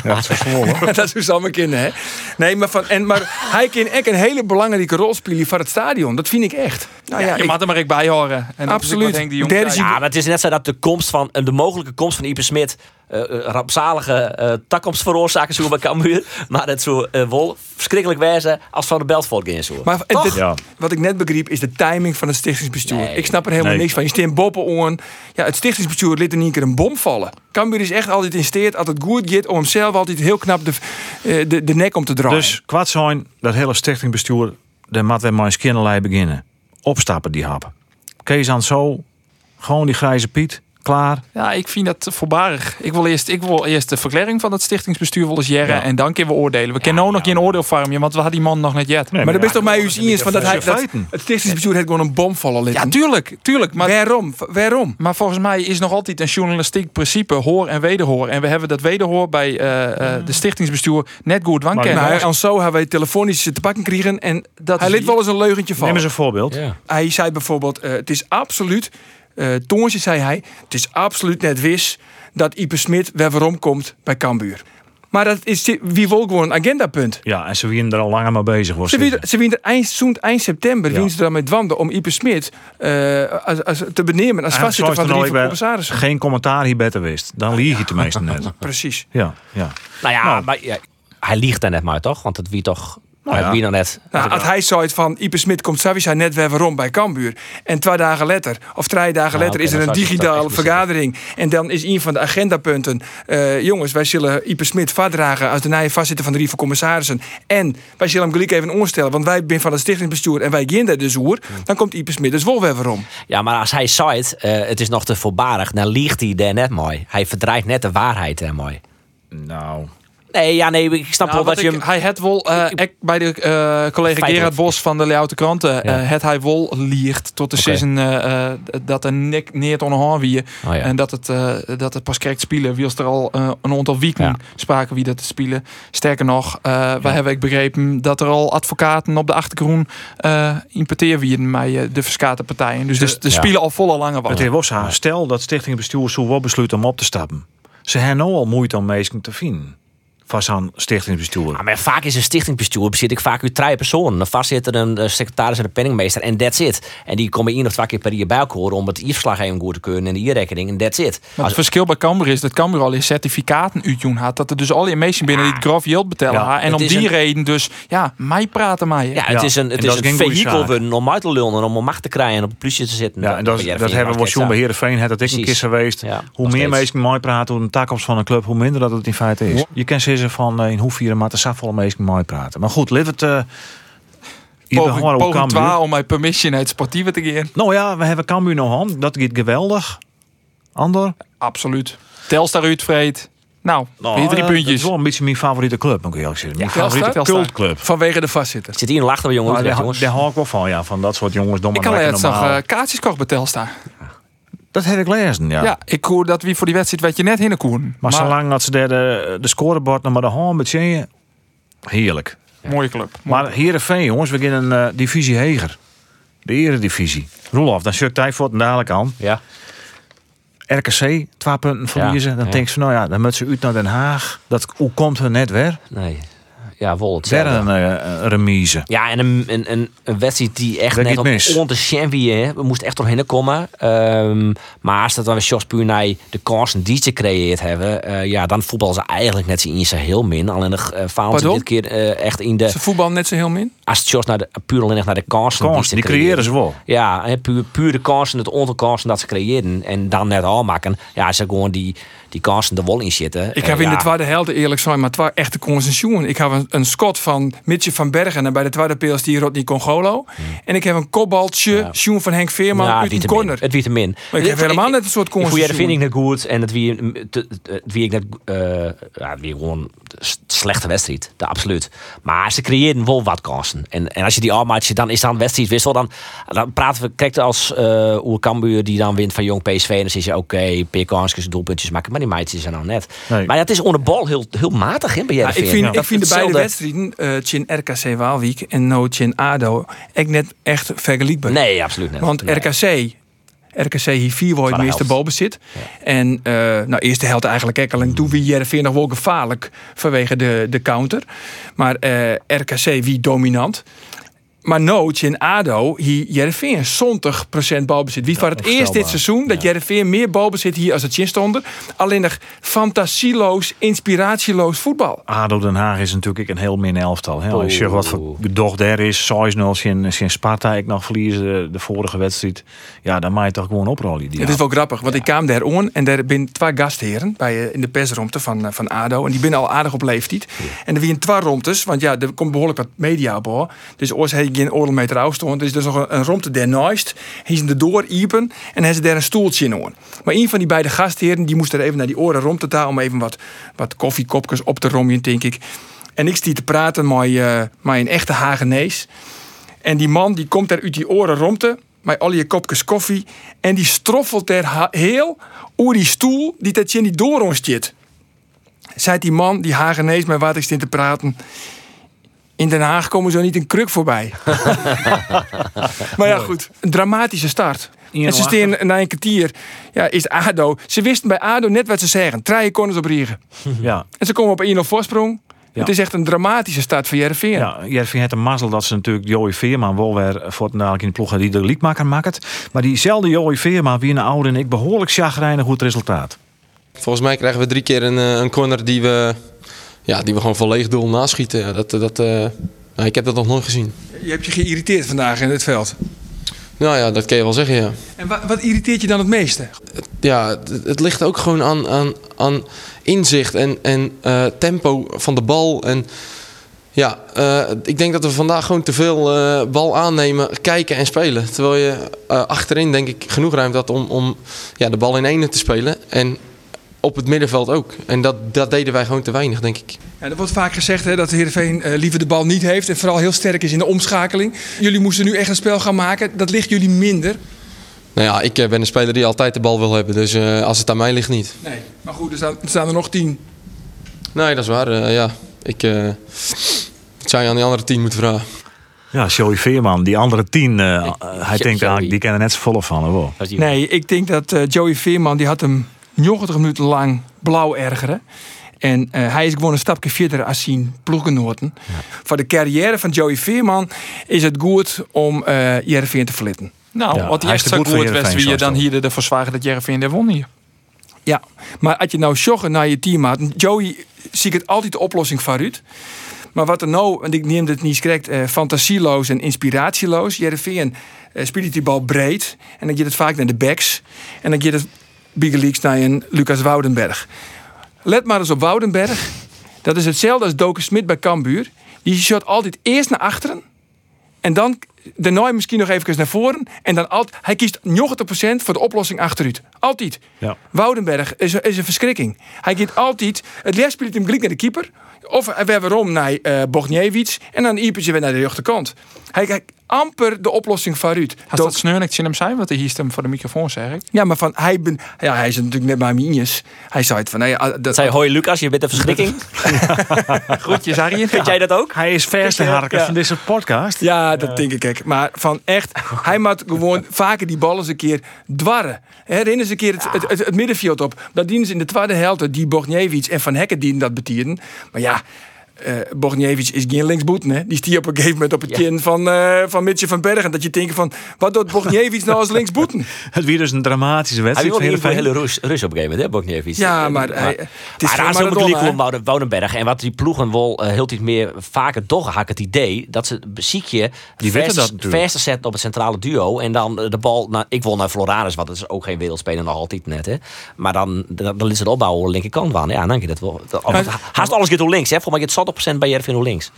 Ja, het is vervolgen. dat is hoe allemaal kinderen, hè? Nee, maar, van, en, maar hij kan echt een hele belangrijke rol spelen voor het stadion. Dat vind ik echt. Nou ja, Ja, je ik- mag er maar ik bij horen. En Absoluut. wat Henk de Jong Derde zei. zie- Ja, maar het is net zo dat de komst van de mogelijke komst van Ipe Smit eh, eh, rampzalige eh takkomst veroorzaken zo bij Cambuur, maar het zou eh, wel verschrikkelijk wijzen als van de Beltvoort gaan zo. Maar en Toch? dit- Ja. wat ik net begreep is de timing van het stichtingsbestuur. Nee. ik snap er helemaal Nee. niks van. Je steent boppen aan. Ja, het stichtingsbestuur liet er niet een keer een bom vallen. Cambuur is echt altijd in steert, altijd goed gaat om hem zelf altijd heel knap de, eh, de, de nek om te draaien. Dus kwart zijn, dat hele stichtingbestuur, daar moet we maar eens beginnen. Opstappen die happen. Kees aan zo, gewoon die grijze Piet, Klaar. Ja, ik vind dat voorbarig. Ik wil eerst, ik wil eerst de verklaring van het stichtingsbestuur wel eens jaren. Ja. En dan kunnen we oordelen. We kennen ook nog geen oordeel farmje, want we hadden die man nog net jet. Nee, Maar dat is toch mij u eens van dat hij dat, het stichtingsbestuur heeft gewoon een bom vallen Ja, liggen. tuurlijk, tuurlijk. Maar, Waarom? Waarom? maar volgens mij is nog altijd een journalistiek principe hoor en wederhoor. En we hebben dat wederhoor bij eh, eh, de stichtingsbestuur net goed Maar- wanken. Nou, en zo hebben wij telefonisch te pakken kregen en Dat hij liet wel eens een leugentje Neem vallen. eens een voorbeeld. Ja. Hij zei bijvoorbeeld, eh, het is absoluut, eh Toornsje zei hij, het is absoluut net wis dat Ipe Smit weer waarom komt bij Cambuur. Maar dat is wie wil gewoon een agendapunt. Ja, en ze waren er al langer mee bezig. Was Ze wien, ze wien er eind, eind september Ja. wien ze daarmee dwanden om Ipe Smit eh, als, als, te benemen als vastzitter van de Raad van Commissarissen. Geen commentaar hier beter wist. Dan lieg je tenminste net. Precies. Ja, ja. Nou ja, Nou. maar ja, hij liegt daar net maar toch? Want het wie toch. Nou ja. wie nog net. Nou, als hij zei het van Ipe Smit komt Savis hij net weer waarom bij Cambuur. En twee dagen later, of drie dagen later, is er dan een digitale vergadering. En dan is een van de agendapunten. eh, jongens, wij zullen Ipe Smit vastdragen als de nieuwe voorzitter van de Raad van Commissarissen. En wij zullen hem gelijk even oorstellen, want wij zijn van het stichtingsbestuur en wij gaan daar dus oer. Dan komt Ipe Smit dus wel weer. Ja, maar als hij zei het, eh, het is nog te voorbarig, dan liegt hij daar net mooi. Hij verdraait net de waarheid daar mooi. Nou, Nee, ja, nee, ik snap Nou, wel wat dat je ik- hem. hij het wel, eh, ik bij de eh, collega Feitelijk. Gerard Bos van de Leeuwarden Kranten, eh, het hij wel liegt tot de Oké. season eh, eh, dat er nik neer onderhaan wie Oh ja. en dat het, eh, dat het pas correct spelen. Wie als er al eh, een aantal weken Ja. spraken wie dat te spelen. Sterker nog, eh wij hebben ik begrepen dat er al advocaten op de achtergrond uh, importeer wie bij eh, de verskate partijen. Dus de, de Ja. spelen al volle lange het wat. zo. Stel dat stichtingbestuur zo wel besluit om op te stappen. Ze hebben nou al moeite om mensen te vinden. Van zo'n stichtingsbestuur. Ja, maar vaak is een stichtingsbestuur bezit ik vaak uit drie personen. Een voorzitter, een eh, secretaris en een penningmeester. En that's it. En die komen één of twee keer per jaar bij elkaar om het verslag even goed te kunnen en de rekening En that's it. Maar het verschil bij Cambuur is dat Cambuur al je certificaten uitjoen had. Dat er dus al je mensen binnen die het grof. Ja, ha. en om die een- reden dus, ja, mij praten mij. Ja, het Ja, is een, en het dat is een vehikel om uit te lullen en om macht te krijgen en op de politie te zitten. Ja, en dat, dat hebben we bij het Heerenveen. Het dat ik een keer geweest. Ja, hoe meer steeds. mensen mooi praten over de toekomst van een club, hoe minder dat het in feite is. Je kan zeggen van eh, in hoeverre maar te safvolle mensen mooi praten. Maar goed, laten we het. eh hier Poging, om mijn permission uit het sportieve te gaan. Nou ja, we hebben Cambuur nog aan. Dat gaat geweldig. Ander? Absoluut. Telstar uitvreed. Nou, Nou, weer drie eh, puntjes. Het is wel een beetje mijn favoriete club, moet ik eerlijk zeggen. Mijn Ja, favoriete Telstar? cultclub. Vanwege de vastzitter. Zit hier een lachter bij jongens, Nou, daar, jongens. daar hou ik wel van, ja. Van dat soort jongens. Ik kan laatst nog eh, kaartjes kocht bij Telstar. Dat heb ik lezen, ja. Ja. ik hoor dat wie voor die wedstrijd weet je net heen koeren. Maar, zolang dat ze daar de, de scorebord nog maar de hand betjennen, heerlijk. Mooie club. Maar Heerenveen, jongens, we gaan een eh, divisie heger. De eredivisie. Roelof, dan schukt hij voor het dadelijk aan. Ja. RKC, twee punten verliezen. dan ja. denk je van, nou ja, dan moet ze uit naar Den Haag. Dat, hoe komt er net weer? Nee. Ja, Weer een, eh, een remise. Ja, en een, een, een, een wedstrijd die echt Dat net op mis. on te champion, We moesten echt doorheen komen. Ehm, maar als dat weer Jos puur naar de kansen die ze gecreëerd hebben, eh, ja, dan voetballen ze eigenlijk net zo in zijn heel min. Alleen de uh, ze Pardon? dit keer eh, echt in de. Ze voetbal net zo heel min. Als het naar de puur alleen echt naar de kansen, Kans, die ze die creëren ze wel. Ja, en puur, puur de kansen, het aantal kansen dat ze creëren en dan net al maken. Ja, ze gewoon die, die kansen er wel in zitten. Ik Eh, heb in ja. de tweede helft eerlijk zijn, maar twee echte consensuren. Ik heb een, een schot van Mitje van Bergen en bij de tweede peels die Rodney Congolo. En ik heb een kopbaltje, Ja. Sjoen van Henk Veerman Ja, uit een corner. Het vitamin. Maar ik heb helemaal net een soort de consensuren. vind ik net goed en het wie, het wie ik net eh ja, het wie gewoon slechte wedstrijd, de absoluut. Maar ze creëren wel wat kansen. En, en als je die afmaakt, dan is dan wedstrijd wissel, dan, dan praten we krijgt als uh, Oer Cambuur die dan wint van jong PSV en dan zeg je oké, okay, doelpuntjes maken, maar die meidjes zijn nou net. Nee. Maar het is onder de bal heel, heel matig in bij Ja, ik vind, Dat ik vind de beide wedstrijden, uh, Chin RKC Waalwijk en No Chin ADO, echt net echt vergelijkbaar. Nee, absoluut niet. Want Nee. RKC, RKC hier vier wordt balbezit. En uh, nou, eerste helft eigenlijk. Alleen toen wie Jereveen nog wel gevaarlijk vanwege de, de counter. Maar uh, RKC wie dominant. Maar Noots in ADO hier Jereveen 70% balbezit. Wie voor het eerst dit seizoen dat Jereveen meer balbezit hier als het chin stond. Alleen nog fantasieloos, inspiratieloos voetbal. ADO Den Haag is natuurlijk een heel min elftal. Hè? Als je wat voor daar is, 6-0, zijn, zijn Sparta ik nog verliezen de, vorige wedstrijd. Ja, dan maak je toch gewoon oprollen. Die Het is wel grappig, want ik kwam daar on en daar zijn twee gastheren bij, uh, in de persruimte van, uh, van ADO. En die binnen al aardig op leeftijd. En er waren twee romtes, want ja, er komt behoorlijk wat media op. hoor. Dus oors geen oorlog meter. Er is dus nog een, een romte daarnaast. Hij is in de door iepen en hij ze daar een stoeltje in aan. Maar een van die beide gastheren die moest er even naar die oren romte taan om even wat, wat koffiekopjes op te rommen, denk ik. En ik stie te praten met, eh, met een echte Hagenees. En die man die komt er uit die oren romte met al je kopjes koffie. En die stroffelt er heel oer die stoel die dat je in die door ons zit. Zei die man, die Hagenees, met wat ik zit te praten. In Den Haag komen zo niet een kruk voorbij. maar ja, goed. Een dramatische start. En ze steen na een kwartier, ja, is ADO. Ze wisten bij ADO net wat ze zeggen. Traaien ze op Riegen. Ja, En ze komen op 1-0 voorsprong. Het is echt een dramatische start voor Jereveen. ja Jervin heeft een mazzel dat ze natuurlijk Joey Veerman wel weer voor dadelijk in de ploeg die de liedmaker maakt. Maar diezelfde Joey Veerman, wie een oude en ik, behoorlijk chagrijnig goed resultaat. Volgens mij krijgen we drie keer een, eh, een corner die we, ja, die we gewoon volledig doel naschieten. Dat, dat, eh, nou, ik heb dat nog nooit gezien. Je hebt je geïrriteerd vandaag in het veld. Nou ja, dat kan je wel zeggen, ja. En wat, wat irriteert je dan het meeste? Ja, het, het ligt ook gewoon aan, aan, aan inzicht en, en eh, tempo van de bal. En ja, eh, ik denk dat we vandaag gewoon te veel bal aannemen, kijken en spelen. Terwijl je achterin denk ik genoeg ruimte had om, om ja, de bal in ene te spelen. En op het middenveld ook. En dat, dat deden wij gewoon te weinig, denk ik. Ja, er wordt vaak gezegd hè, dat Heerenveen eh liever de bal niet heeft en vooral heel sterk is in de omschakeling. Jullie moesten nu echt een spel gaan maken. Dat ligt jullie minder. Nou ja, ik eh, ben een speler die altijd de bal wil hebben. Dus eh, als het aan mij ligt, niet. Nee, maar goed, er staan er, staan er nog tien. Nee, dat is waar. eh, ja, ik, eh, ik zou je aan die andere tien moeten vragen. Ja, Joey Veerman, die andere tien, eh, Ik- hij denkt ah, die kennen net zo vol van. Die- Nee, ik denk dat eh, Joey Veerman, die had hem 90 minuten lang blauw ergeren. En eh, hij is gewoon een stapje verder als zijn ploeggenoten. Voor de carrière van Joey Veerman is het goed om eh Jereveen te verlitten. Nou, Ja, wat die hij is echt zo goed was, wie je dan hier ervoor zwagen dat Jereveen de won hier. Ja, maar als je nou joggen naar je team had, Joey zie ik het altijd de oplossing vooruit. Maar wat er nou, en ik neem het niet correct, eh, fantasieloos en inspiratieloos. Jereveen eh speelt die bal breed en dan gaat het vaak naar de backs. En dan gaat het big leagues naar een Lucas Woudenberg. Let maar eens op Woudenberg. Dat is hetzelfde als Doken Smit bij Cambuur. Die shot altijd eerst naar achteren. En dan daarna misschien nog even naar voren. En dan altijd, hij kiest 90% voor de oplossing achteruit. Altijd. Ja. Woudenberg is, is een verschrikking. Hij gaat altijd, het speelt hij hem gelijk naar de keeper. Of hij weer waarom naar eh Bogniewicz. En dan Iepertje weer naar de rechterkant. Hij kijkt amper de oplossing vooruit. Als dat sneurlijk in hem zei, wat hij hier stem voor de microfoon zeg ik. Ja, maar van, hij, ben, ja, hij is natuurlijk net bij Minjes. Hij zei het van, nou ja, dat, Zei, hoi Lucas, je bent een verschrikking. Groetjes, Arjen. Vind jij dat ook? Hij is verste harker van deze podcast. Ja, dat denk ik. ook. Maar van echt, hij moet gewoon vaker die ballen eens een keer dwarren. Herinner ze een keer het, het, het, het middenveld op. Dat dienen ze in de tweede helft, die Bogniewicz en Van Hekken dienen dat betieren. Maar ja, eh Bogniewicz is geen linksboeten. Hè? Die stier op een gegeven moment op het Ja. kin van, eh van Mitje van Bergen. Dat je denkt van, wat doet Bogniewicz nou als linksboeten? Het weer dus een dramatische Hij wedstrijd wilde voor hier voor Heerenveen. hele rus, rus op een gegeven moment, hè. Ja, Eh, maar hij, het is maar om Wouden- Woudenberg. En wat die ploegen wel uh, heel iets meer vaker toch had ik het idee dat ze ziekje verste zetten op het centrale duo. En dan de bal, naar, ik wil naar Floranus, want dat is ook geen wereldspeler nog altijd net. Hè. Maar dan, dan, dan is het opbouwen aan de linkerkant van. Ja, dan denk je dat wel. Dat, haast alles gaat door links, hè? Volgens mij gaat 60% bij Jervin links.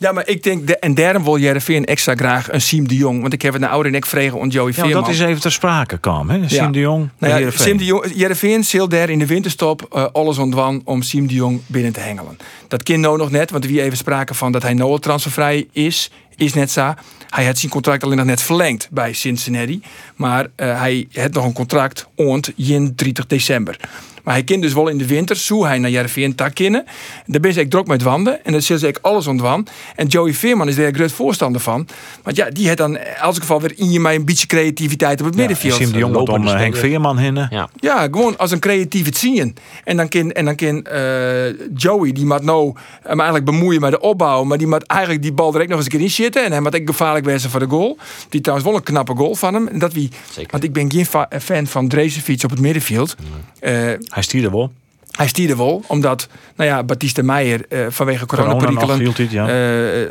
Ja, maar ik denk, de, en daarom wil Jereveen extra graag een Siem de Jong. Want ik heb het naar oude nek vregen om Joey Ja, Veerman. dat is even ter sprake kwam. Hè? Siem de Jong, Nou ja. Siem de Jong, zil daar in de winterstop eh, alles ontwan om Siem de Jong binnen te hengelen. Dat kind nou nog net, want wie even spraken van dat hij nou al transfervrij is, is net zo. Hij had zijn contract alleen nog net verlengd bij Cincinnati. Maar eh, hij heeft nog een contract ont in 30 december. Maar hij kent dus wel in de winter, zo hij naar Jereveen tak kennen. Daar ben ik druk met wanden en dan zil ik alles ontwan. En Joey Veerman is daar een groot voorstander van. Want ja, die heeft dan in elk geval weer in je mij een beetje creativiteit op het Ja, en middenveld. Siem de Jong wordt om eh, Henk speler. Veerman heen. Ja. Ja, gewoon als een creatieve zien. En dan kan, en dan kan eh, Joey, die moet nou hem eigenlijk bemoeien met de opbouw. Maar die moet eigenlijk die bal direct nog eens een keer En hij moet ook gevaarlijk wezen voor de goal. Die trouwens wel een knappe goal van hem. En dat wie, Zeker. want ik ben geen fa- fan van Drezefiets op het middenveld. Eh, Hij stierde wel. hij stierde wel, omdat nou ja, Batiste Meijer eh, vanwege Corona coronaperikelen dit, ja. eh,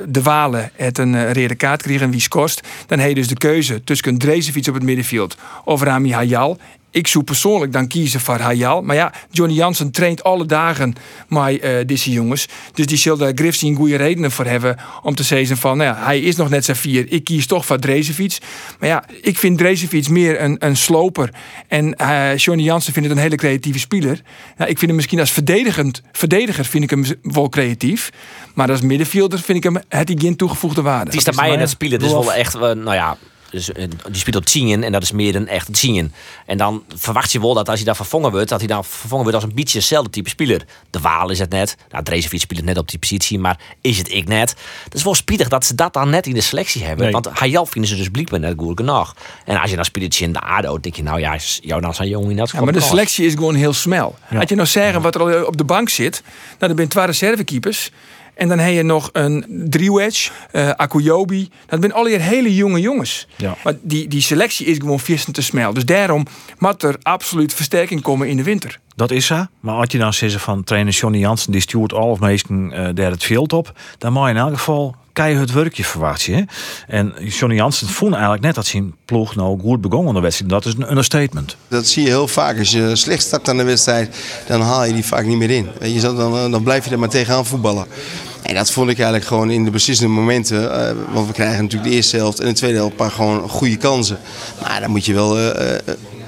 de Walen het een uh, rode kaart kreeg en wie scoort. Dan je dus de keuze tussen een Drezefiets op het middenveld of Rami Hayal. Ik zou persoonlijk dan kiezen voor Hayal. Maar ja, Johnny Jansen traint alle dagen met eh, deze jongens. Dus die zullen daar Griffs een goede redenen voor hebben om te zeggen van, nou ja, hij is nog net zijn vier. Ik kies toch voor Drezefiets. Maar ja, ik vind Drezefiets meer een, een sloper. En eh, Johnny Jansen vindt het een hele creatieve speler. Nou, ik vind hem misschien als verdedigend, verdediger vind ik hem wel creatief. Maar als middenvelder vind ik hem het geen toegevoegde waarde. Het is mij in het spelen. Dus wel echt, eh, nou ja, dus, eh, die speelt op 10 en dat is meer dan echt 10. En dan verwacht je wel dat als hij daar vervangen wordt, dat hij dan vervangen wordt als een beetje hetzelfde type speler. De Waal is het net. Nou, Drezefiets speelt het net op die positie, maar is het ik net? Het is wel spietig dat ze dat dan net in de selectie hebben. Nee. Want Hayal vinden ze dus blijkbaar net goed genoeg. En als je dan speelt in de ADO, denk je, nou ja, jou dan zijn jongen in dat Ja, maar de selectie is gewoon heel snel. Had je nou zeggen wat er op de bank zit, nou, dan ben twee reservekeepers. En dan heb je nog een driewedge, eh Akuyobi. Dat zijn alweer hele jonge jongens. Ja. Maar die, die selectie is gewoon vissen te snel. Dus daarom moet er absoluut versterking komen in de winter. Dat is ze. Maar als je dan zegt van trainer Johnny Jansen, die stuurt al of meesten eh daar het veld op, dan moet je in elk geval keihard werkje verwachten. Hè? En Johnny Jansen vond eigenlijk net dat zijn ploeg nou goed begon aan de wedstrijd. Dat is een understatement. Dat zie je heel vaak. Als je slecht start aan de wedstrijd, dan haal je die vaak niet meer in. Weet je, dan, eh, dan blijf je er maar tegenaan voetballen. En dat vond ik eigenlijk gewoon in de beslissende momenten. eh, want we krijgen natuurlijk de eerste helft en de tweede helft paar gewoon goede kansen. Maar dan moet je wel eh,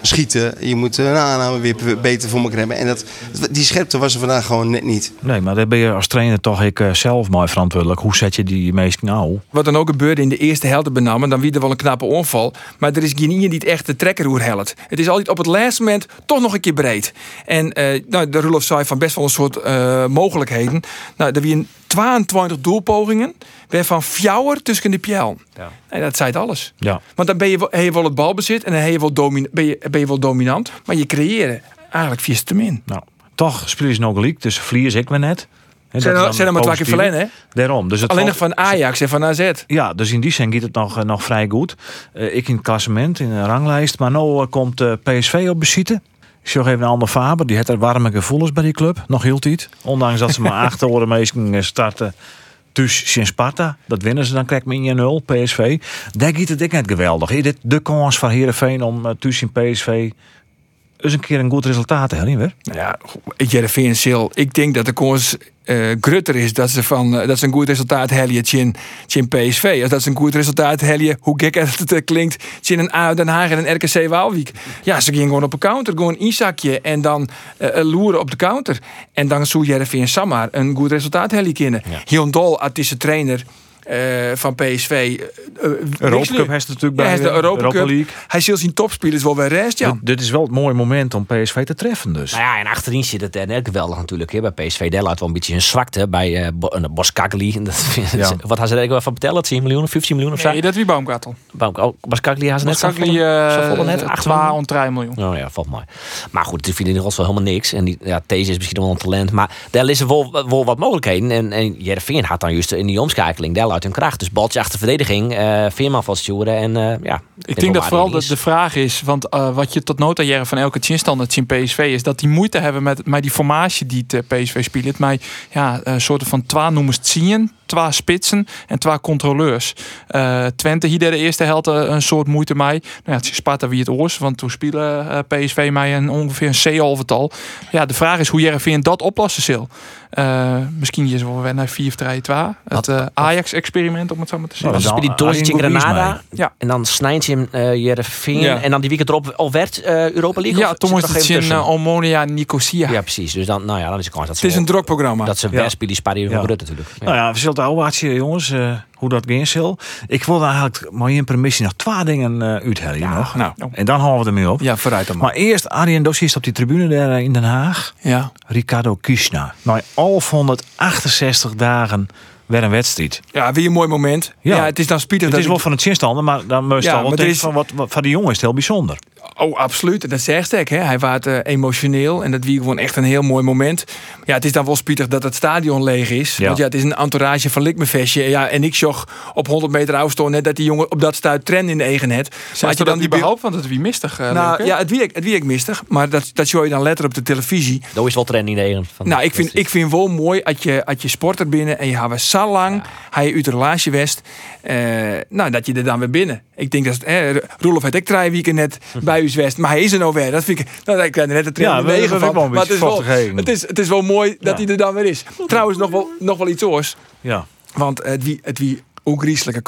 schieten. Je moet een aanname weer beter voor elkaar hebben. En dat, die scherpte was er vandaag gewoon net niet. Nee, maar daar ben je als trainer toch ik eh, zelf maar verantwoordelijk. Hoe zet je die meesten nou? Wat dan ook gebeurde in de eerste helft benamen, dan wie er wel een knappe onval. Maar er is geen die het echt de trekker hoe helpt. Het is altijd op het laatste moment toch nog een keer breed. En eh, nou, de Rudolf zei van best wel een soort eh, mogelijkheden. Nou, er waren 22 doelpogingen, waarvan fjouwer tussen de pjel. Ja. En dat zei het alles. Ja. Want dan ben je, wel- heb je wel het balbezit en dan heb je wel domin, ben, je, ben je wel dominant. Maar je creëert eigenlijk vies te min. Nou, toch spelen ze nog gelijk, dus verlies ik me net. En Zijn er, is zijn er maar twee keer verlenen, hè? Daarom. Dus het Alleen nog van Ajax en van AZ. Ja, dus in die zin gaat het nog, eh, nog vrij goed. Eh, ik in het klassement, in de ranglijst. Maar nu eh, komt eh, PSV op bezitten. Ik zag even een ander Faber. Die had er warme gevoelens bij die club. Nog heel tijd. Ondanks dat ze maar acht oren meesten eh, starten. Dus in Sparta. Dat winnen ze dan krijg ik me 1-0. PSV. Daar gaat het ik net geweldig. Is dit de kans van Heerenveen om uh, tussen PSV... eens een keer een goed resultaat hebben, niet Nou ja, Jereveen Sil. Ik denk dat de kans eh grutter is dat ze, van, eh, dat ze een goed resultaat hebben in, in PSV. Als dat ze een goed resultaat hebben, hoe gek het klinkt, in een A Den Haag en een RKC Waalwijk. Ja, ze gingen gewoon op een counter, gewoon een zakje en dan eh, loeren op de counter. En dan zou Jereveen Samar een goed resultaat hebben kunnen. Heel dol, het is de trainer van PSV. eh, eh, Europa. Cup heeft natuurlijk bij de Europa. League. Hij zal zijn topspelers wel weer rest, ja. Dit, is wel het mooie moment om PSV te treffen dus. Nou ja, en achterin zit het eh, net geweldig natuurlijk. Hè. Bij PSV Dell had wel een beetje een zwakte bij eh Bo eh, Boskagli. En dat- Ja. Wat had ze er even van vertellen? 10 miljoen, 15 miljoen of zo? Nee, dat wie Baumgartel. Oh, Boskagli had ze net zo volle net uh, 8 2 miljoen. en 3 miljoen. Oh ja, valt mooi. Maar goed, die vinden in ieder geval helemaal niks. En die, ja, deze is misschien wel een talent. Maar daar is er wel, wel wat mogelijkheden. En, en Jereveen had dan juist in die omschakeling daar uit hun kracht. Dus baltje achter verdediging, eh Veerman van sturen. En eh, ja, Ik denk dat vooral de, de vraag is, want eh, wat je tot nota jaren van elke chinstandaard in PSV is dat die moeite hebben met, met die formatie die het PSV speelt. Met ja, een soort van twee noemen het zien, twee spitsen en twee controleurs. Eh, Twente hier de eerste helft eh, een soort moeite mee. Nou ja, het is Sparta wie het oors, want toen spelen eh, PSV mij een ongeveer een C-halvetal. Ja, de vraag is hoe Jereveen dat oplossen zal. Eh, misschien is wel weer naar 4-3-2. Het eh, Ajax-experiment, om het zo maar te Nou, zeggen. dan speel die in Granada. Ja. En dan snijdt je hem uh, Jereveen. Ja. En dan die weekend erop al werd eh, Europa League. Ja, of toen was het in uh, Omonia Nicosia. Ja, precies. Dus dan, nou ja, dan is de kans dat ze Het is een drokprogramma. dat ze Ja. weer spelen die Rutte natuurlijk. Ja. Nou ja, we zullen het oude jongens, eh, hoe dat gaan zal. Ik wilde eigenlijk maar in permissie nog twee dingen uh, hier nog. nou. En dan halen we ermee op. Ja, vooruit dan maar. Maar eerst Arjen Dossier op die tribune daar eh, in Den Haag. Ja. Ricardo Kishna. Nou, al 168 dagen weer een wedstrijd. ja, weer een mooi moment. Ja. Ja, het is dan spietig Het dat is wel ik- van het zinstanden, maar dan moest je Ja, al wel maar is- van wat, wat van die jongen is het heel bijzonder. Oh, absoluut. Dat zegt ik. Hè. Hij was eh, emotioneel en dat wie gewoon echt een heel mooi moment. Ja, het is dan wel spietig dat het stadion leeg is. Ja. Want ja, het is een entourage van Likmefestje. Ja, en ik zag op 100 meter afstand net dat die jongen op dat stuit trend in de eigen net. Maar je dan die behoopt, want het wie mistig. Uh, Nou ja, het wie ik, het wie ik mistig. Maar dat, dat zie je dan letter op de televisie. Dat is wel trending in de eigen. Van Nou, ik vind, ik vind wel mooi als je, als je sporter binnen en je hebt zo lang, hij je uit de relatie west, eh, nou, dat je er dan weer binnen. Ik denk dat, eh, Roelof had ik drie weken net bij u West. Maar hij is er nou weer. Dat vind ik. Nou, ik er net een Ja, negen van. Maar het is wel, het is, het is wel mooi dat hij er dan weer is. Trouwens, nog wel, nog wel iets oors. Ja. Want het wie, het wie ook griezelijke.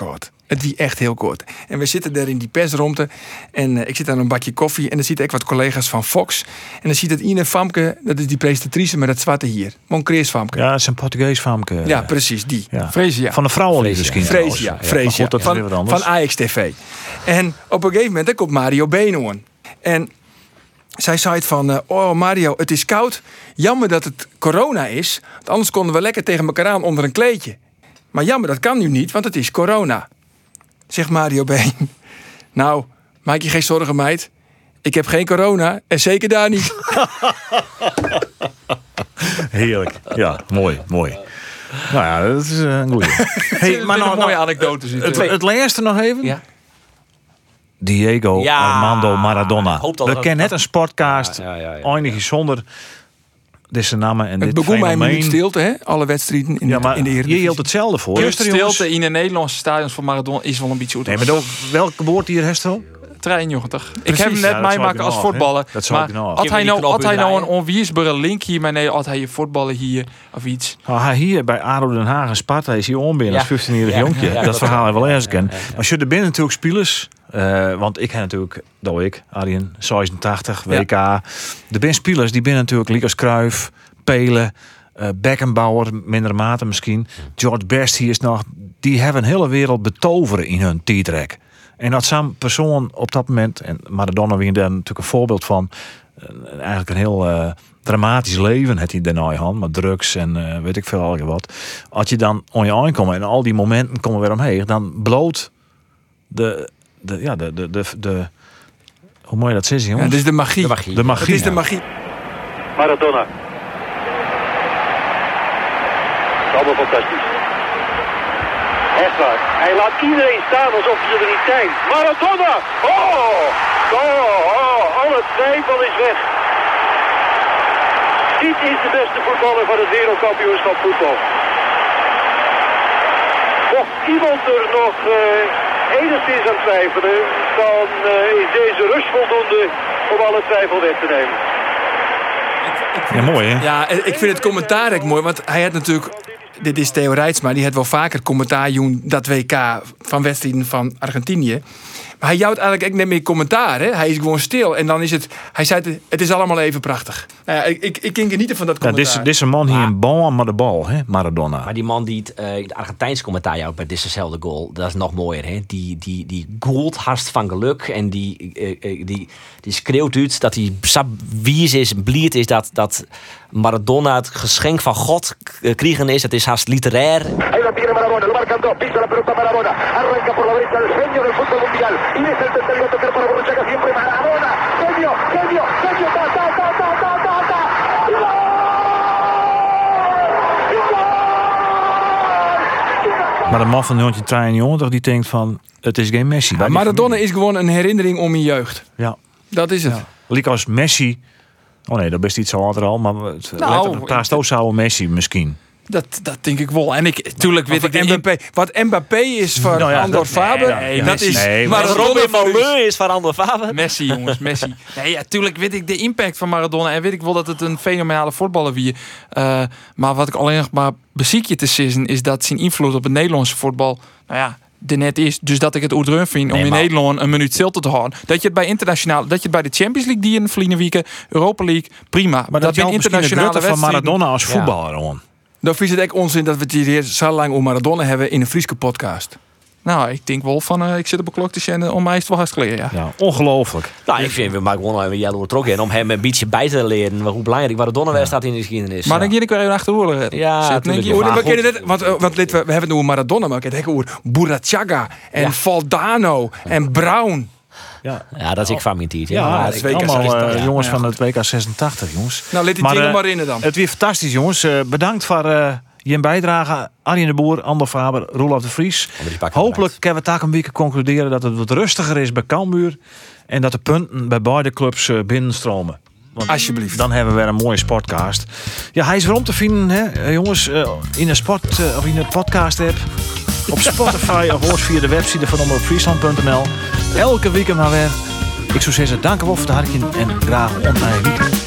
Het wie echt heel kort. En we zitten daar in die persruimte. En eh, ik zit aan een bakje koffie. En dan zitten ik wat collega's van Fox. En dan ziet het Ine Famke. Dat is die presentatrice met het zwarte hier. Mon Krees Famke. Ja, het is een Portugees famke. Ja, precies, die. Ja. Freesia. Van de vrouwenliefde misschien. Dat is van, van Ajax TV. En op een gegeven moment dan komt Mario Benoorn. En zij zei het van, eh, oh Mario, het is koud. Jammer dat het corona is. Want anders konden we lekker tegen elkaar aan onder een kleedje. Maar jammer, dat kan nu niet, want het is corona. Zegt Mario Been. Nou, maak je geen zorgen, meid. Ik heb geen corona en zeker daar niet. Heerlijk. Ja, mooi, mooi. Nou ja, dat is eh, een goeie. hey, maar een nou, mooie nou, anekdote. zit het, er. het laatste nog even. Ja. Diego Ja, Armando Maradona. We kennen net een sportcast. Ja, ja, ja. Eindig zonder deze namen en Het dit begon mij een minuut fenomeen. stilte, hè? Alle wedstrijden in, Ja, de, maar in de je Eredivisie. hield hetzelfde voor. De stilte in de Nederlandse stadions van Maradona is wel een beetje Nee, maar welke woord hier Hestel? 93. Ik Precies, heb hem ja, net zou meemaken als voetballer. Dat zou maar ik nog. Had hij nou, had hij nou een onweersbare link hier? Maar nee, had hij je voetballen hier of iets? Nou, hij hier bij ADO Den Haag en Sparta is hij onbinnen als Ja. 15-jarig Ja, jonkje. ja, dat verhaal hebben we wel eens Ja, ja, ja. Maar je er binnen natuurlijk spelers. eh, want ik heb natuurlijk, dat ik, Arjen, 86, WK. De ben spelers die binnen natuurlijk Likas Kruif, Pelen, eh Beckenbauer, mindere mate misschien. George Best hier is nog. Die hebben een hele wereld betoveren in hun T-track. En dat zo'n persoon op dat moment, en Maradona wie daar natuurlijk een voorbeeld van, een- eigenlijk een heel eh, dramatisch leven had hij daarna hand, met drugs en eh, weet ik veel al wat. Als je dan on je aankomt en al die momenten komen weer omheen, dan bloot de, de ja, de, de, de, de hoe je dat Ja, jongens? dit is de magie. De magie. de magie. Het is de ja. magie. Maradona. Is allemaal fantastisch. Echt waar. Hij laat iedereen staan alsof ze er niet zijn. Maradona! Oh! Oh! oh. Alle twijfel is weg. Dit is de beste voetballer van het wereldkampioenschap voetbal. Mocht iemand er nog eh, enigszins aan twijfelen, dan eh, is deze rust voldoende om alle twijfel weg te nemen. Ja, mooi hè? Ja, en ik vind het commentaar ook mooi, want hij had natuurlijk. Dit is Theo Rijtsma, die had wel vaker commentaar doen dat WK van wedstrijden van Argentinië. Maar hij jouwt eigenlijk ook net meer commentaar. Hè? Hij is gewoon stil. En dan is het. Hij zei: het, is allemaal even prachtig. Nou ja, ik, ik, ik kan genieten van dat Ja, dit, is, commentaar. dit is een man hier een bal maar de bal, hè? Maradona. Maar die man die het, eh Argentijnse commentaar jouwt bij dezezelfde goal, dat is nog mooier. Hè? Die, die, die goalt harst van geluk en die, eh, die, die schreeuwt uit dat hij sap wies is, blied is, dat, dat Maradona het geschenk van God k- krijgen is. Het is haast literair. Ahí la tiene Marabona, lo marcan dos, pisa la pelota Marabona, arranca por la derecha el genio del fútbol mundial y es el tercero a tocar para Borruchaga siempre Marabona, genio, genio, genio, ta, ta, ta, ta, ta, ta, ta. Maar de man van 1993 die denkt van, het is geen Messi. Maradona is gewoon een herinnering om je jeugd. Ja. Dat is het. Liek als Messi. Oh nee, dat is iets zo altijd al. Maar het Nou, ook zou Messi misschien. Dat, dat denk ik wel. En ik, tuurlijk weet ik wat de Mbappé. Wat Mbappé is voor Nou ja, Andor dat- Faber, nee, dat Messi. is Nee, maar Robin voor. Maleu is van Ander Faber. Messi, jongens, Messi. Nee, ja, tuurlijk weet ik de impact van Maradona. En weet ik wel dat het een fenomenale voetballer wie. Eh, maar wat ik alleen nog maar beziekje te zien is dat zijn invloed op het Nederlandse voetbal. Nou ja. De net is, dus dat ik het oerdreun vind om Nee, in Nederland een minuut stilte te houden. Dat je het bij internationaal, dat je het bij de Champions League die in verliezen weken, Europa League, prima. Maar dat, zijn is internationale van wedstrijden- Maradona als Ja. voetballer. gewoon. Dan vind je het echt onzin dat we het hier zo lang om Maradona hebben in een Frieske podcast. Nou, ik denk wel van, eh, ik zit op een klok te zenden om mij is het wel hartstikke ja. Ja, ongelooflijk. Nou, ik vind we maar gewoon even jaloer trok in om hem een beetje bij te leren hoe belangrijk Maradona weer staat in de geschiedenis. Maar Ja. dan ga ik weer even achterover. Ja, denk ja. je, Hoe- maar we, dit, want, eh, want dit, we, we hebben het over Maradona, maar ik heb het ook over Burachaga en Ja. Valdano en Brown. Ja, Ja, dat is ik van mijn tijd. ja, maar het is allemaal eh, 86, jongens ja. van het WK 86, jongens. Nou, let die Maar, dingen eh, maar in dan. Het weer fantastisch, jongens. Eh, bedankt voor eh, je bijdrage. Arjen de Boer, Ander Faber, Roelof de Vries. pakken Hopelijk kunnen we ook een beetje concluderen dat het wat rustiger is bij Cambuur. En dat de punten bij beide clubs binnenstromen. Want Alsjeblieft. Dan hebben we weer een mooie sportcast. Ja, hij is weer om te vinden, hè, jongens, eh, in een sport of in een podcast app. Op Spotify of hoort via de website van omroepfriesland.nl. Elke week maar weer. Ik zou zeggen, dank wel voor hartje en graag ontmoeten.